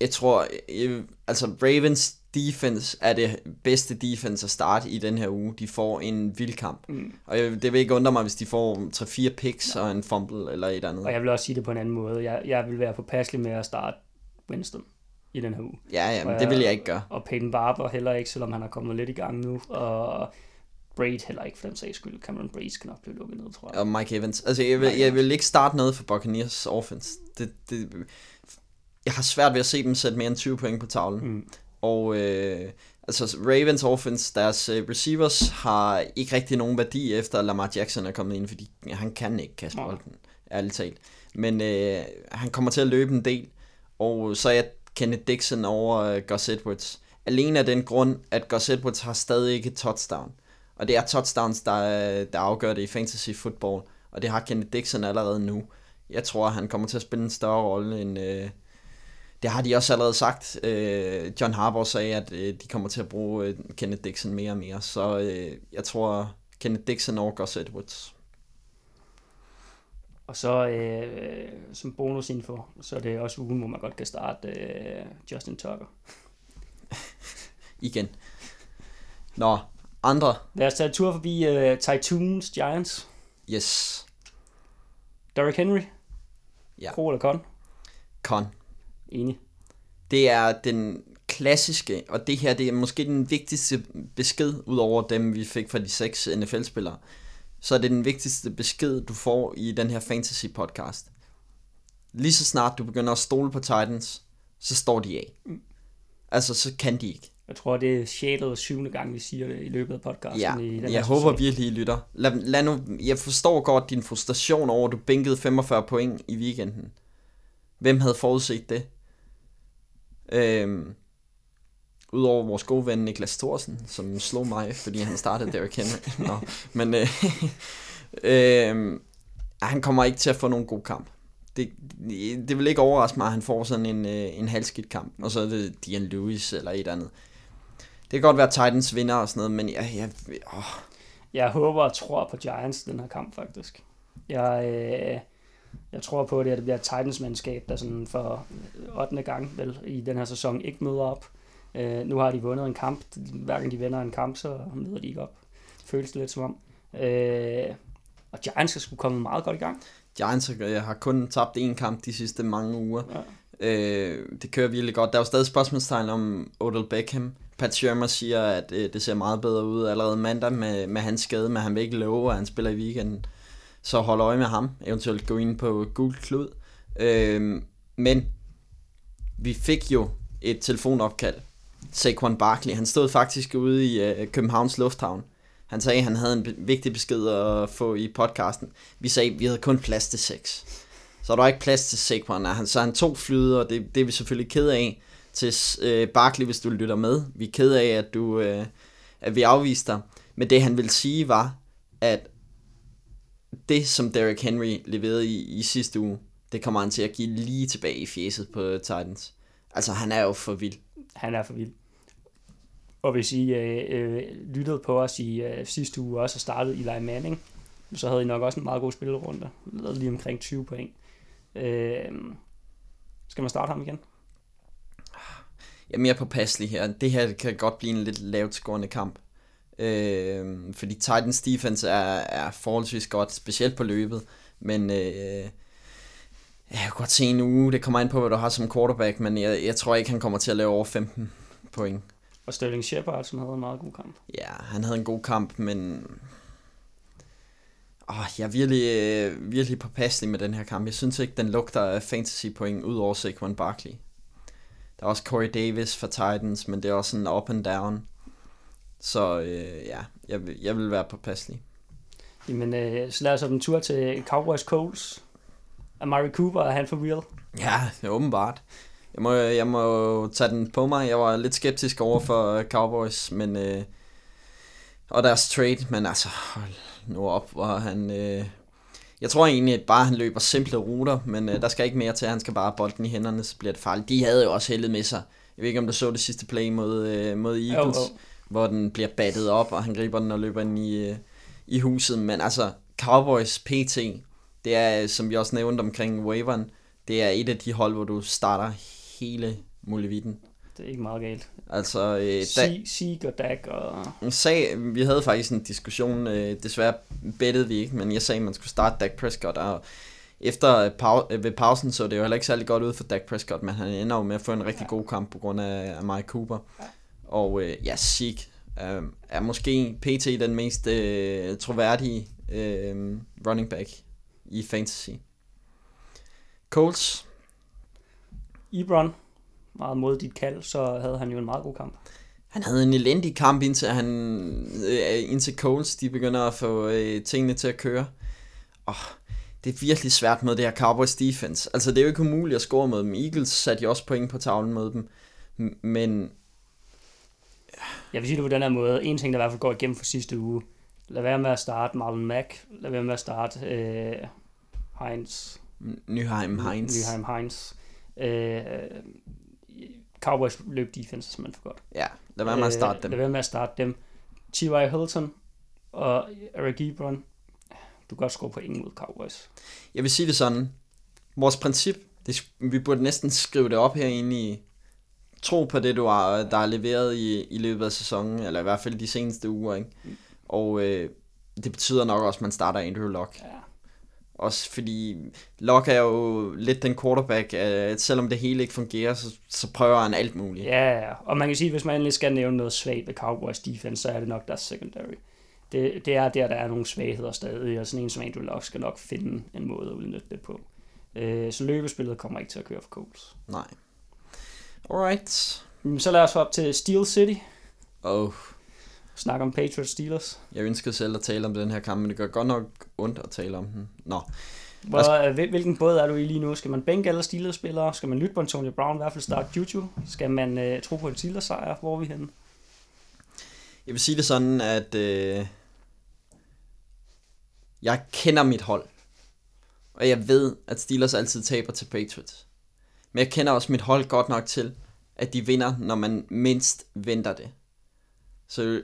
jeg tror, jeg, altså Ravens defense er det bedste defense at starte i den her uge. De får en vild kamp. Mm. Og jeg, det vil ikke undre mig, hvis de får 3-4 picks ja. og en fumble eller et andet. Og jeg vil også sige det på en anden måde. Jeg, jeg vil være påpasselig med at starte Winston i den her uge. Ja, ja, det vil jeg ikke gøre. Og Peyton Barber heller ikke, selvom han er kommet lidt i gang nu. Og Braid heller ikke, for den sags skyld. Cameron Braid skal nok blive lukket ned, tror jeg. Og Mike Evans. Altså, jeg vil, jeg vil ikke starte noget for Buccaneers offense. Det, det, jeg har svært ved at se dem sætte mere end 20 point på tavlen. Mm. Og øh, altså Ravens offense, deres øh, receivers har ikke rigtig nogen værdi efter Lamar Jackson er kommet ind, fordi han kan ikke kaste bolden, ærligt talt. Men øh, han kommer til at løbe en del, og så er Kenneth Dixon over øh, Gus Edwards. Alene af den grund, at Gus Edwards har stadig ikke et touchdown. Og det er touchdowns, der, der afgør det i fantasy football. Og det har Kenneth Dixon allerede nu. Jeg tror, han kommer til at spille en større rolle end... Øh, det har de også allerede sagt. Øh, John Harbaugh sagde, at øh, de kommer til at bruge øh, Kenneth Dixon mere og mere. Så øh, jeg tror, Kenneth Dixon over Gus Edwards. Og så øh, som bonusinfo, så er det også ugen, hvor man godt kan starte øh, Justin Tucker. <laughs> Igen. Nå, andre. Lad os tage tur forbi uh, Titans Giants. Yes. Derrick Henry. Ja. Pro eller con? Con. Enig. Det er den klassiske, og det her det er måske den vigtigste besked, ud over dem, vi fik fra de seks NFL-spillere. Så er det den vigtigste besked, du får i den her fantasy podcast. Lige så snart du begynder at stole på Titans, så står de af. Mm. Altså, så kan de ikke. Jeg tror, det er 6. eller 7. gang, vi siger det i løbet af podcasten. Ja, i den jeg håber virkelig, I lytter. Lad, lad nu, jeg forstår godt din frustration over, at du bænkede 45 point i weekenden. Hvem havde forudset det? Øhm, Udover vores gode ven Niklas Thorsen, som slog mig, fordi han startede Derrick Henry. Nå, men øh, <laughs> øh, han kommer ikke til at få nogen god kamp. Det, det vil ikke overraske mig, at han får sådan en, øh, en halvskidt kamp, og så er det Dian Lewis eller et andet. Det kan godt være Titans vinder og sådan noget, men jeg... jeg åh. Jeg håber og tror på Giants den her kamp, faktisk. Jeg, øh, jeg tror på det, at det bliver Titans-mandskab, der sådan for 8. gang vel, i den her sæson ikke møder op. Øh, nu har de vundet en kamp. Hver gang de vinder en kamp, så møder de ikke op. Føles det lidt som om. Øh, og Giants er sgu kommet meget godt i gang. Giants har kun tabt én kamp de sidste mange uger. Ja. Øh, det kører virkelig godt. Der er jo stadig spørgsmålstegn om Odell Beckham. Pat Shermer siger, at øh, det ser meget bedre ud allerede mandag med, med hans skade, men han vil ikke love, at han spiller i weekenden. Så hold øje med ham. Eventuelt gå ind på Google Klud. Øh, men vi fik jo et telefonopkald Saquon Barkley. Han stod faktisk ude i øh, Københavns Lufthavn. Han sagde, at han havde en vigtig besked at få i podcasten. Vi sagde, at vi havde kun plads til seks. Så der var ikke plads til Saquon. Han, så han tog flyet, og det, det er vi selvfølgelig ked af til øh, Barkley, hvis du lytter med. Vi er ked af, at, du, øh, at vi afviste dig. Men det han ville sige var, at det, som Derrick Henry leverede i, i sidste uge, det kommer han til at give lige tilbage i fjeset på Titans. Altså, han er jo for vild. Han er for vild. Og hvis I øh, øh, lyttede på os i øh, sidste uge også og startede Eli Manning, så havde I nok også en meget god spillerunde. Lavet lige omkring 20 point. Øh, skal man starte ham igen? Jeg er mere påpasselig her. Det her kan godt blive en lidt lavt skårende kamp. Øh, fordi Titans defense er, er forholdsvis godt, specielt på løbet. Men øh, Jeg kan godt se en uge, det kommer ind på, hvad du har som quarterback, men jeg, jeg tror ikke, han kommer til at lave over 15 point. Og Sterling Shepard, som havde en meget god kamp. Ja, han havde en god kamp, men... Åh, jeg er virkelig, øh, virkelig påpasselig med den her kamp. Jeg synes ikke, den lugter af fantasy point ud over Saquon Barkley. Der er også Corey Davis for Titans, men det er også sådan up and down. Så øh, ja, jeg vil, jeg vil være påpasselig. Jamen, øh, så lad os en tur til Cowboys Coles. Amari Cooper, er han for real? Ja, det er åbenbart. Jeg må, jeg må tage den på mig. Jeg var lidt skeptisk over for Cowboys, men... Øh, og deres trade, men altså, hold nu op, hvor han... Øh, jeg tror egentlig, at bare han løber simple ruter, men øh, der skal ikke mere til. Han skal bare bolden i hænderne, så bliver det farligt. De havde jo også heldet med sig. Jeg ved ikke, om du så det sidste play mod, øh, mod Eagles, oh, oh. Hvor den bliver battet op, og han griber den og løber ind i, øh, i huset. Men altså, Cowboys PT, det er, som vi også nævnte omkring waveren, det er et af de hold, hvor du starter hele muligheden. Det er ikke meget galt. Altså, øh, da, Sieg og Dak og... Sag, vi havde faktisk en diskussion, øh, desværre bettede vi ikke, men jeg sagde, at man skulle starte Dak Prescott, og efter pau- øh, ved pausen så det jo heller ikke særlig godt ud for Dak Prescott, men han ender jo med at få en rigtig ja. god kamp på grund af, af Mike Cooper. Ja. Og øh, ja, Sieg øh, er måske pt. den mest øh, troværdige øh, running back i fantasy. Colts. Ebron meget mod dit kald, så havde han jo en meget god kamp. Han havde en elendig kamp, indtil, han, øh, indtil Coles de begynder at få øh, tingene til at køre. Oh, det er virkelig svært med det her Cowboys defense. Altså, det er jo ikke umuligt at score mod dem. Eagles satte jo også point på tavlen mod dem. Men... Jeg vil sige det på den her måde. En ting, der i hvert fald går igennem for sidste uge. Lad være med at starte Marlon Mack. Lad være med at starte øh, Heinz. Nyheim Heinz. Nyheim Heinz. Øh, Cowboys løb defense simpelthen for godt. Ja, lad være med at starte dem. Lad være med at starte dem. T.Y. Hilton og Eric Ebron, du kan godt score ingen mod Cowboys. Jeg vil sige det sådan. Vores princip, det, vi burde næsten skrive det op herinde i tro på det, du har, der er leveret i, i løbet af sæsonen, eller i hvert fald de seneste uger. Ikke? Mm. Og øh, det betyder nok også, at man starter Andrew Luck. Ja. Også fordi Locke er jo lidt den quarterback, at selvom det hele ikke fungerer, så, så prøver han alt muligt. Ja, og man kan sige, at hvis man endelig skal nævne noget svagt ved Cowboys defense, så er det nok deres secondary. Det, det er der, der er nogle svagheder stadig, og sådan en som Andrew Locke skal nok finde en måde at udnytte det på. Øh, så løbespillet kommer ikke til at køre for Colts. Nej. Alright. Så lad os op til Steel City. Oh. Snak om Patriots Steelers. Jeg ønskede selv at tale om den her kamp, men det gør godt nok ondt at tale om den. Nå. Hvor, skal... hvilken båd er du i lige nu? Skal man bænke alle Steelers-spillere? Skal man lytte på Antonio Brown, i hvert fald starte Juju? Skal man uh, tro på en Steelers-sejr? Hvor er vi henne? Jeg vil sige det sådan, at uh, jeg kender mit hold. Og jeg ved, at Steelers altid taber til Patriots. Men jeg kender også mit hold godt nok til, at de vinder, når man mindst venter det. Så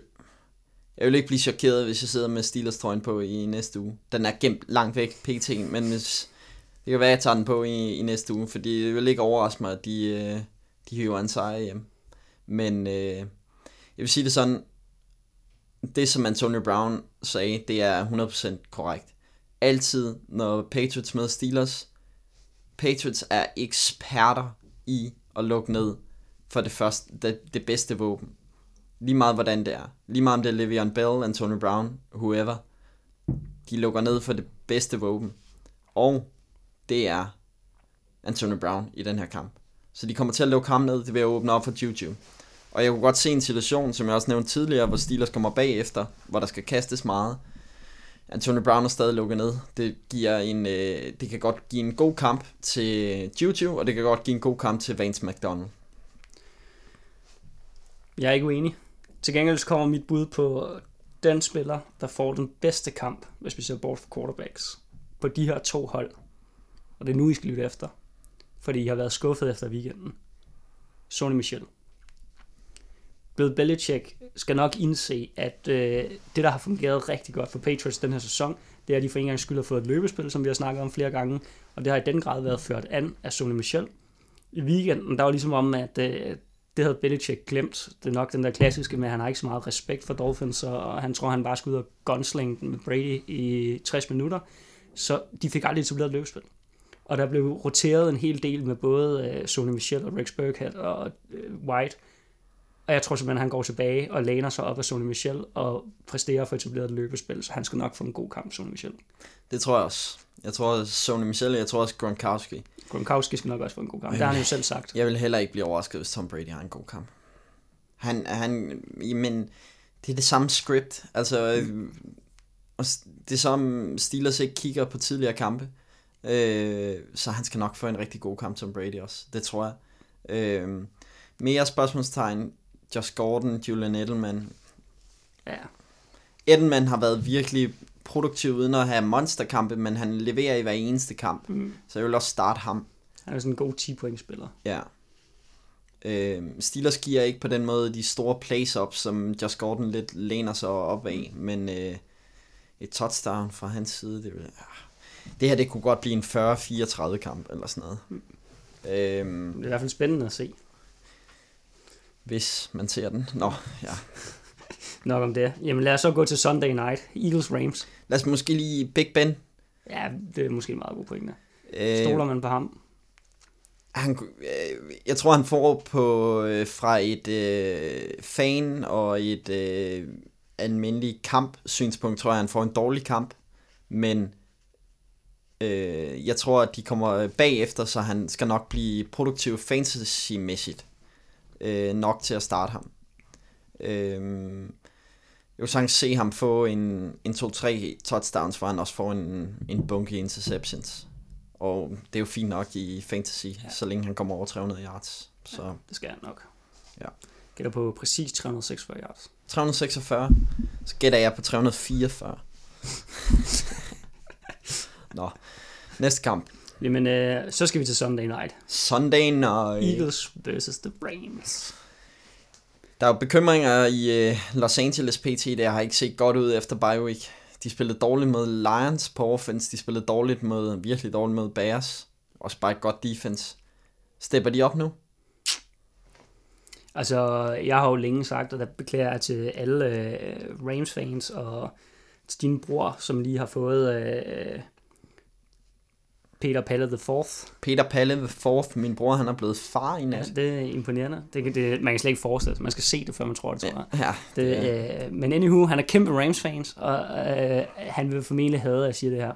jeg vil ikke blive chokeret, hvis jeg sidder med Steelers trøjen på i næste uge. Den er gemt langt væk, pt. Men hvis, det kan være, at jeg tager den på i, i næste uge, fordi det vil ikke overraske mig, at de, øh, de hiver en sejr hjem. Men øh, jeg vil sige det sådan, det som Antonio Brown sagde, det er 100% korrekt. Altid, når Patriots møder Steelers, Patriots er eksperter i at lukke ned for det, første, det, det bedste våben lige meget hvordan det er, lige meget om det er Le'Veon Bell, Antonio Brown, whoever, de lukker ned for det bedste våben. Og det er Antonio Brown i den her kamp. Så de kommer til at lukke ham ned, det vil åbne op for Juju. Og jeg kunne godt se en situation, som jeg også nævnte tidligere, hvor Steelers kommer bagefter, hvor der skal kastes meget. Antonio Brown er stadig lukket ned. Det, giver en, øh, det kan godt give en god kamp til Juju, og det kan godt give en god kamp til Vance McDonald. Jeg er ikke uenig. Til gengæld kommer mit bud på den spiller, der får den bedste kamp, hvis vi ser bort fra quarterbacks, på de her to hold. Og det er nu, I skal lytte efter. Fordi I har været skuffet efter weekenden. Sony Michel. Bill Belichick skal nok indse, at øh, det, der har fungeret rigtig godt for Patriots den her sæson, det er, at de for en gang skyld har fået et løbespil, som vi har snakket om flere gange, og det har i den grad været ført an af Sony Michel. I weekenden, der var ligesom om, at øh, det havde Belichick glemt. Det er nok den der klassiske med, at han har ikke så meget respekt for Dolphins, og han tror, han bare skal ud og gunsling med Brady i 60 minutter. Så de fik aldrig etableret løbespil. og der blev roteret en hel del med både øh, Sonny Michel og Rex Burkhead og øh, White. Og jeg tror simpelthen, at han går tilbage og læner sig op af Sonny Michel og præsterer for etableret et løbespil, så han skal nok få en god kamp, Sonny Michel. Det tror jeg også. Jeg tror Sony Michel, jeg tror også Gronkowski. Gronkowski skal nok også få en god kamp. Det har han jo selv sagt. Jeg vil heller ikke blive overrasket, hvis Tom Brady har en god kamp. Han, han, men det er det samme script. Altså, mm. det er som Steelers ikke kigger på tidligere kampe. Øh, så han skal nok få en rigtig god kamp, Tom Brady også. Det tror jeg. Øh, mere spørgsmålstegn. Josh Gordon, Julian Edelman. Ja. Edelman har været virkelig produktiv uden at have monsterkampe, men han leverer i hver eneste kamp. Mm. Så jeg vil også starte ham. Han er sådan en god 10-point-spiller. Ja. Øh, Steelers giver ikke på den måde de store plays op, som Josh Gordon lidt læner sig op af, mm. men øh, et touchdown fra hans side, det, vil, ja. det her det kunne godt blive en 40-34 kamp eller sådan noget. Mm. Øhm, det er i hvert fald spændende at se. Hvis man ser den. Nå, ja. <laughs> Nok om det. Jamen lad os så gå til Sunday Night. Eagles Rams. Lad os måske lige Big Ben. Ja, det er måske en meget god pointe. Øh, Stoler man på ham? Han, øh, jeg tror, han får på øh, fra et øh, fan og et øh, almindeligt kamp-synspunkt, tror jeg, han får en dårlig kamp. Men øh, jeg tror, at de kommer bagefter, så han skal nok blive produktiv fantasy-mæssigt. Øh, nok til at starte ham. Øh, jeg vil sagtens se ham få en, en 2-3 touchdowns, hvor han også får en, en bunke interceptions. Og det er jo fint nok i fantasy, ja. så længe han kommer over 300 yards. Så. Ja, det skal han nok. Ja. Gætter på præcis 346 yards. 346. Så gætter jeg på 344. <laughs> Nå, næste kamp. Jamen, øh, så skal vi til Sunday Night. Sunday Night. Eagles versus the Rams. Der er jo bekymringer i uh, Los Angeles PT, der har ikke set godt ud efter bye week. De spillede dårligt mod Lions på offense, de spillede dårligt mod, virkelig dårligt mod Bears. Også bare et godt defense. Stepper de op nu? Altså, jeg har jo længe sagt, og der beklager jeg til alle uh, Rams-fans og til din bror, som lige har fået uh, Peter Palle the Fourth. Peter Palle the Fourth, min bror, han er blevet far i nat. Ja, det er imponerende. Det, det, man kan slet ikke forestille sig. Man skal se det, før man tror det, tror jeg. Ja, det, ja. Øh, men anywho, han er kæmpe Rams-fans, og øh, han vil formentlig have, at jeg siger det her.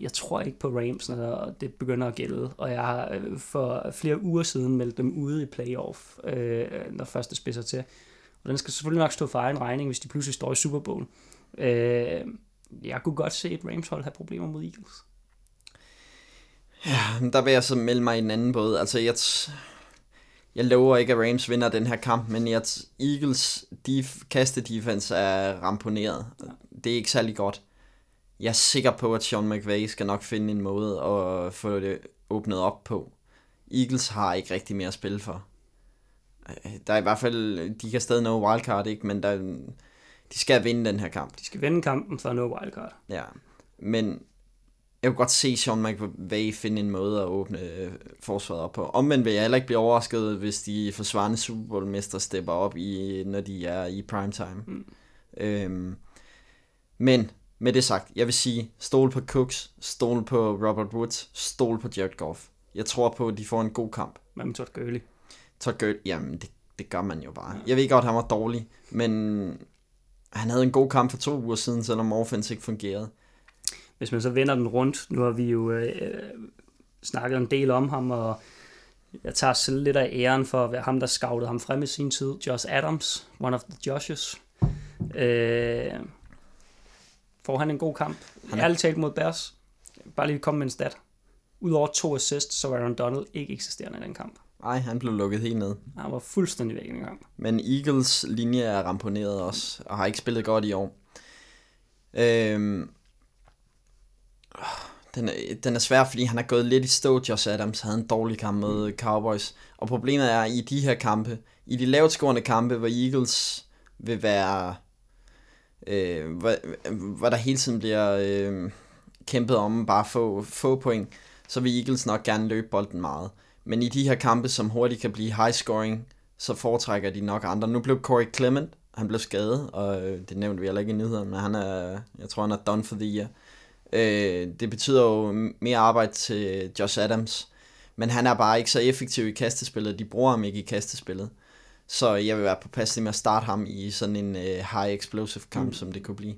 Jeg tror ikke på Rams, når det begynder at gælde. Og jeg har øh, for flere uger siden meldt dem ude i playoff, øh, når første spidser til. Og den skal selvfølgelig nok stå for egen regning, hvis de pludselig står i Super Bowl. Øh, jeg kunne godt se et Rams-hold have problemer mod Eagles. Ja, der vil jeg så melde mig i en anden båd. Altså, jeg, jeg lover ikke, at Rams vinder den her kamp, men jeg, Eagles de kaste defense er ramponeret. Det er ikke særlig godt. Jeg er sikker på, at Sean McVay skal nok finde en måde at få det åbnet op på. Eagles har ikke rigtig mere at spille for. Der er i hvert fald, de kan stadig nå wildcard, ikke? Men der, de skal vinde den her kamp. De skal vinde kampen for at nå wildcard. Ja, men jeg kunne godt se Sean McVay finde en måde at åbne øh, forsvaret op på. Omvendt vil jeg heller ikke blive overrasket, hvis de forsvarende Super Bowl-mester stepper op, i, når de er i primetime. Mm. Øhm, men med det sagt, jeg vil sige, stol på Cooks, stol på Robert Woods, stol på Jared Goff. Jeg tror på, at de får en god kamp. Hvad med Todd Gurley? Todd Gurley, jamen det, det gør man jo bare. Ja. Jeg ved godt, at han var dårlig, men han havde en god kamp for to uger siden, selvom offense ikke fungerede hvis man så vender den rundt, nu har vi jo øh, snakket en del om ham, og jeg tager selv lidt af æren for at være ham, der scoutede ham frem i sin tid. Josh Adams, one of the Joshes. Øh, får han en god kamp? Han er... Ærligt talt mod Bears. Bare lige komme med en stat. Udover to assists, så var Aaron Donald ikke eksisterende i den kamp. Nej, han blev lukket helt ned. Han var fuldstændig væk i den kamp. Men Eagles linje er ramponeret også, og har ikke spillet godt i år. Øhm, den er, den er svær, fordi han har gået lidt i stå. Josh Adams havde en dårlig kamp med Cowboys. Og problemet er, i de her kampe, i de lavt scorende kampe, hvor Eagles vil være... Øh, hvor, hvor der hele tiden bliver øh, kæmpet om bare få, få point, så vil Eagles nok gerne løbe bolden meget. Men i de her kampe, som hurtigt kan blive high scoring, så foretrækker de nok andre. Nu blev Corey Clement, han blev skadet, og øh, det nævnte vi heller ikke i nyhederne, men han er, jeg tror han er done for the year. Øh, det betyder jo mere arbejde til Josh Adams, men han er bare ikke så effektiv i kastespillet. De bruger ham ikke i kastespillet. Så jeg vil være på påpasselig med at starte ham i sådan en uh, high explosive kamp, mm. som det kunne blive.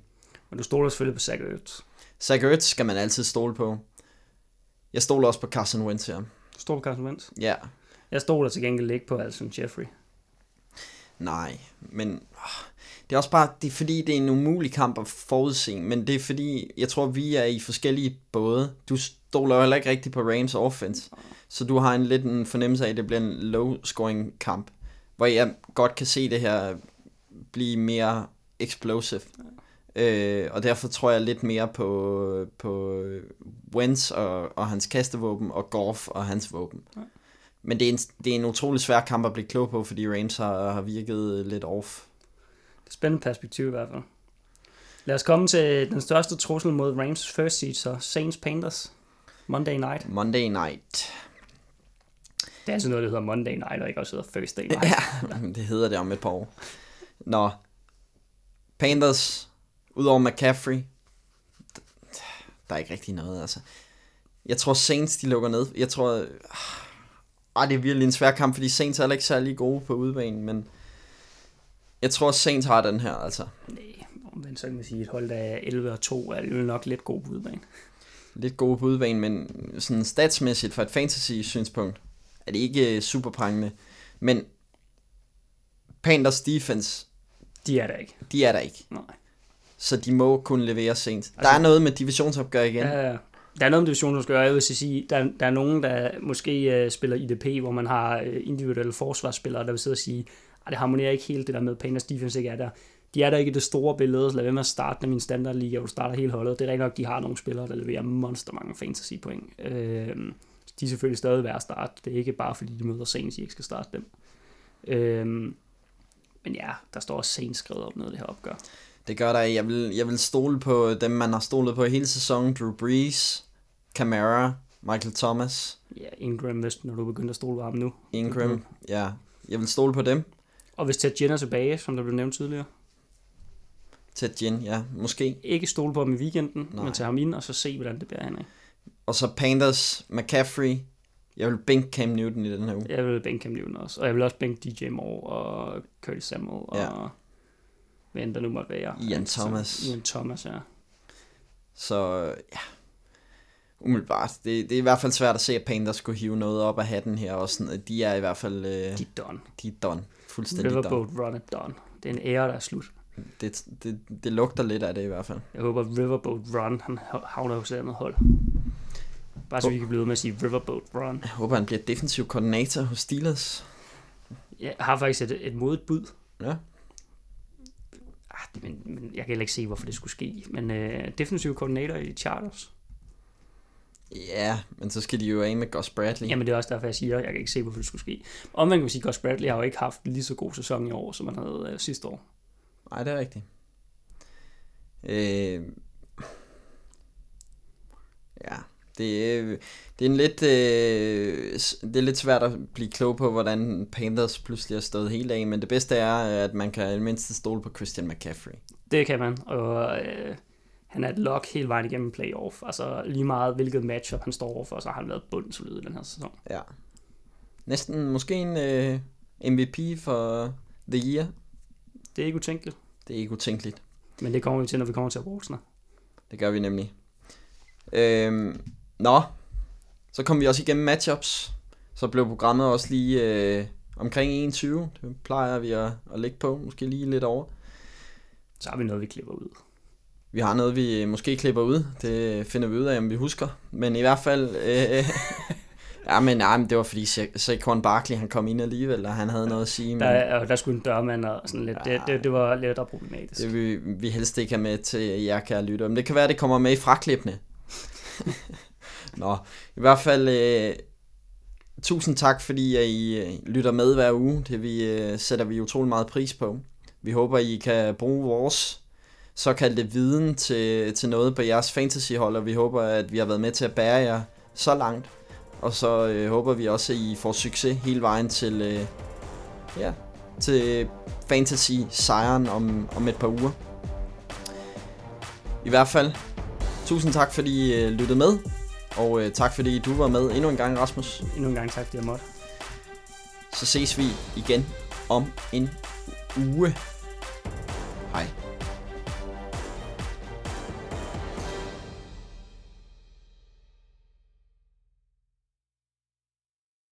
Men du stoler selvfølgelig på Zach Ertz. Zach Ertz skal man altid stole på. Jeg stoler også på Carson Wentz her. Du stoler på Carson Wentz? Ja. Jeg stoler til gengæld ikke på Alson Jeffrey. Nej, men det er også bare, det er fordi, det er en umulig kamp at forudse, men det er fordi, jeg tror, vi er i forskellige både. Du stoler jo heller ikke rigtigt på Rams offense, så du har en lidt en fornemmelse af, at det bliver en low-scoring kamp, hvor jeg godt kan se det her blive mere explosive. Øh, og derfor tror jeg lidt mere på, på Wentz og, og hans kastevåben, og Goff og hans våben. Ja. Men det er, en, det er en utrolig svær kamp at blive klog på, fordi Rams har, har virket lidt off. Spændende perspektiv i hvert fald. Lad os komme til den største trussel mod Rams first seed, så Saints Panthers. Monday night. Monday night. Det er altså noget, der hedder Monday night, og ikke også hedder Thursday night. Ja, <laughs> det hedder det om et par år. Nå, Panthers, udover McCaffrey, der er ikke rigtig noget, altså. Jeg tror Saints, de lukker ned. Jeg tror, ah, det er virkelig en svær kamp, fordi Saints er ikke særlig gode på udbanen, men jeg tror, Saints har den her, altså. Nej, men så kan man sige, at et hold, der er 11 og 2, er jo nok lidt god på udbanen. Lidt gode på udbanen, men sådan statsmæssigt fra et fantasy-synspunkt, er det ikke super prangende. Men Panthers defense, de er der ikke. De er der ikke. Nej. Så de må kunne levere sent. Altså, der er noget med divisionsopgør igen. Ja, der er noget med divisionsopgør. Jeg vil sige, der, der er nogen, der måske uh, spiller IDP, hvor man har uh, individuelle forsvarsspillere, der vil sidde og sige, det harmonerer ikke helt det der med, at Panthers defense ikke er der. De er der ikke i det store billede, så lad være med at starte med min standardliga, hvor du starter hele holdet. Det er rigtig nok, de har nogle spillere, der leverer monster mange fantasy point. Øh, de er selvfølgelig stadig værd at starte. Det er ikke bare fordi, de møder Saints, I ikke skal starte dem. Øh, men ja, der står også Saints skrevet op noget det her opgør. Det gør der. Jeg vil, jeg vil stole på dem, man har stolet på hele sæsonen. Drew Brees, Camara, Michael Thomas. Ja, Ingram, hvis når du begynder at stole på ham nu. Ingram, ja. Jeg vil stole på dem. Og hvis Ted Ginn er tilbage, som der blev nævnt tidligere. Ted Ginn, ja, måske. Ikke stole på ham i weekenden, Nej. men tage ham ind og så se, hvordan det bærer hen af. Og så Panthers, McCaffrey. Jeg vil bænke Cam Newton i den her uge. Jeg vil bænke Cam Newton også. Og jeg vil også bænke DJ Moore og Curtis Samuel og ja. end der nu måtte være. Ian Thomas. Så, Ian Thomas, ja. Så ja, umiddelbart. Det, det er i hvert fald svært at se, at Panthers skulle hive noget op af hatten her. Og sådan, de er i hvert fald... Øh, de er done. De er done. Fuldstændig Riverboat done. Run done. Det er en ære, der er slut. Det, det, det lugter lidt af det i hvert fald. Jeg håber, Riverboat Run han havner hos et andet hold. Bare så oh. vi kan blive ved med at sige Riverboat Run. Jeg håber, han bliver defensiv koordinator hos Steelers. Jeg har faktisk et, et modigt bud. Ja. Ah, det, men, men jeg kan heller ikke se, hvorfor det skulle ske. Men øh, defensiv koordinator i Chargers. Ja, men så skal de jo af med Gus Bradley. Jamen det er også derfor, jeg siger, at jeg kan ikke se, hvorfor det skulle ske. Om man kan sige, at Gus Bradley har jo ikke haft lige så god sæson i år, som han havde øh, sidste år. Nej, det er rigtigt. Øh, ja, det, det er en lidt øh, det er lidt svært at blive klog på, hvordan Panthers pludselig er stået helt af, men det bedste er, at man kan i mindst stole på Christian McCaffrey. Det kan man, og øh, han er et lock hele vejen igennem playoff. Altså lige meget hvilket matchup han står overfor, så har han været bundsolid i den her sæson. Ja. Næsten måske en øh, MVP for The Year. Det er ikke utænkeligt. Det er ikke utænkeligt. Men det kommer vi til, når vi kommer til awardsene. Det gør vi nemlig. Øhm, nå, så kom vi også igennem matchups. Så blev programmet også lige øh, omkring 21. Det plejer vi at, at lægge på, måske lige lidt over. Så har vi noget, vi klipper ud. Vi har noget, vi måske klipper ud. Det finder vi ud af, om vi husker. Men i hvert fald... Øh, <laughs> ja, men, nej, men det var fordi Saquon Barkley, han kom ind alligevel, og han havde noget at sige. Men... Der, der skulle en dørmand og sådan lidt. Ja, det, det, det, var lidt problematisk. Det vil vi helst ikke have med til jer, kære lytter. Men det kan være, det kommer med i fraklippene. <laughs> Nå, i hvert fald... Øh, tusind tak, fordi I øh, lytter med hver uge. Det vi, øh, sætter vi utrolig meget pris på. Vi håber, I kan bruge vores såkaldte viden til, til noget på jeres fantasyhold, og vi håber, at vi har været med til at bære jer så langt. Og så øh, håber vi også, at I får succes hele vejen til, øh, ja, til fantasy-sejren om, om et par uger. I hvert fald, Tusind tak, fordi I øh, lyttede med. Og øh, tak, fordi du var med endnu en gang, Rasmus. Endnu en gang tak, fordi jeg måtte. Så ses vi igen om en uge. Hej.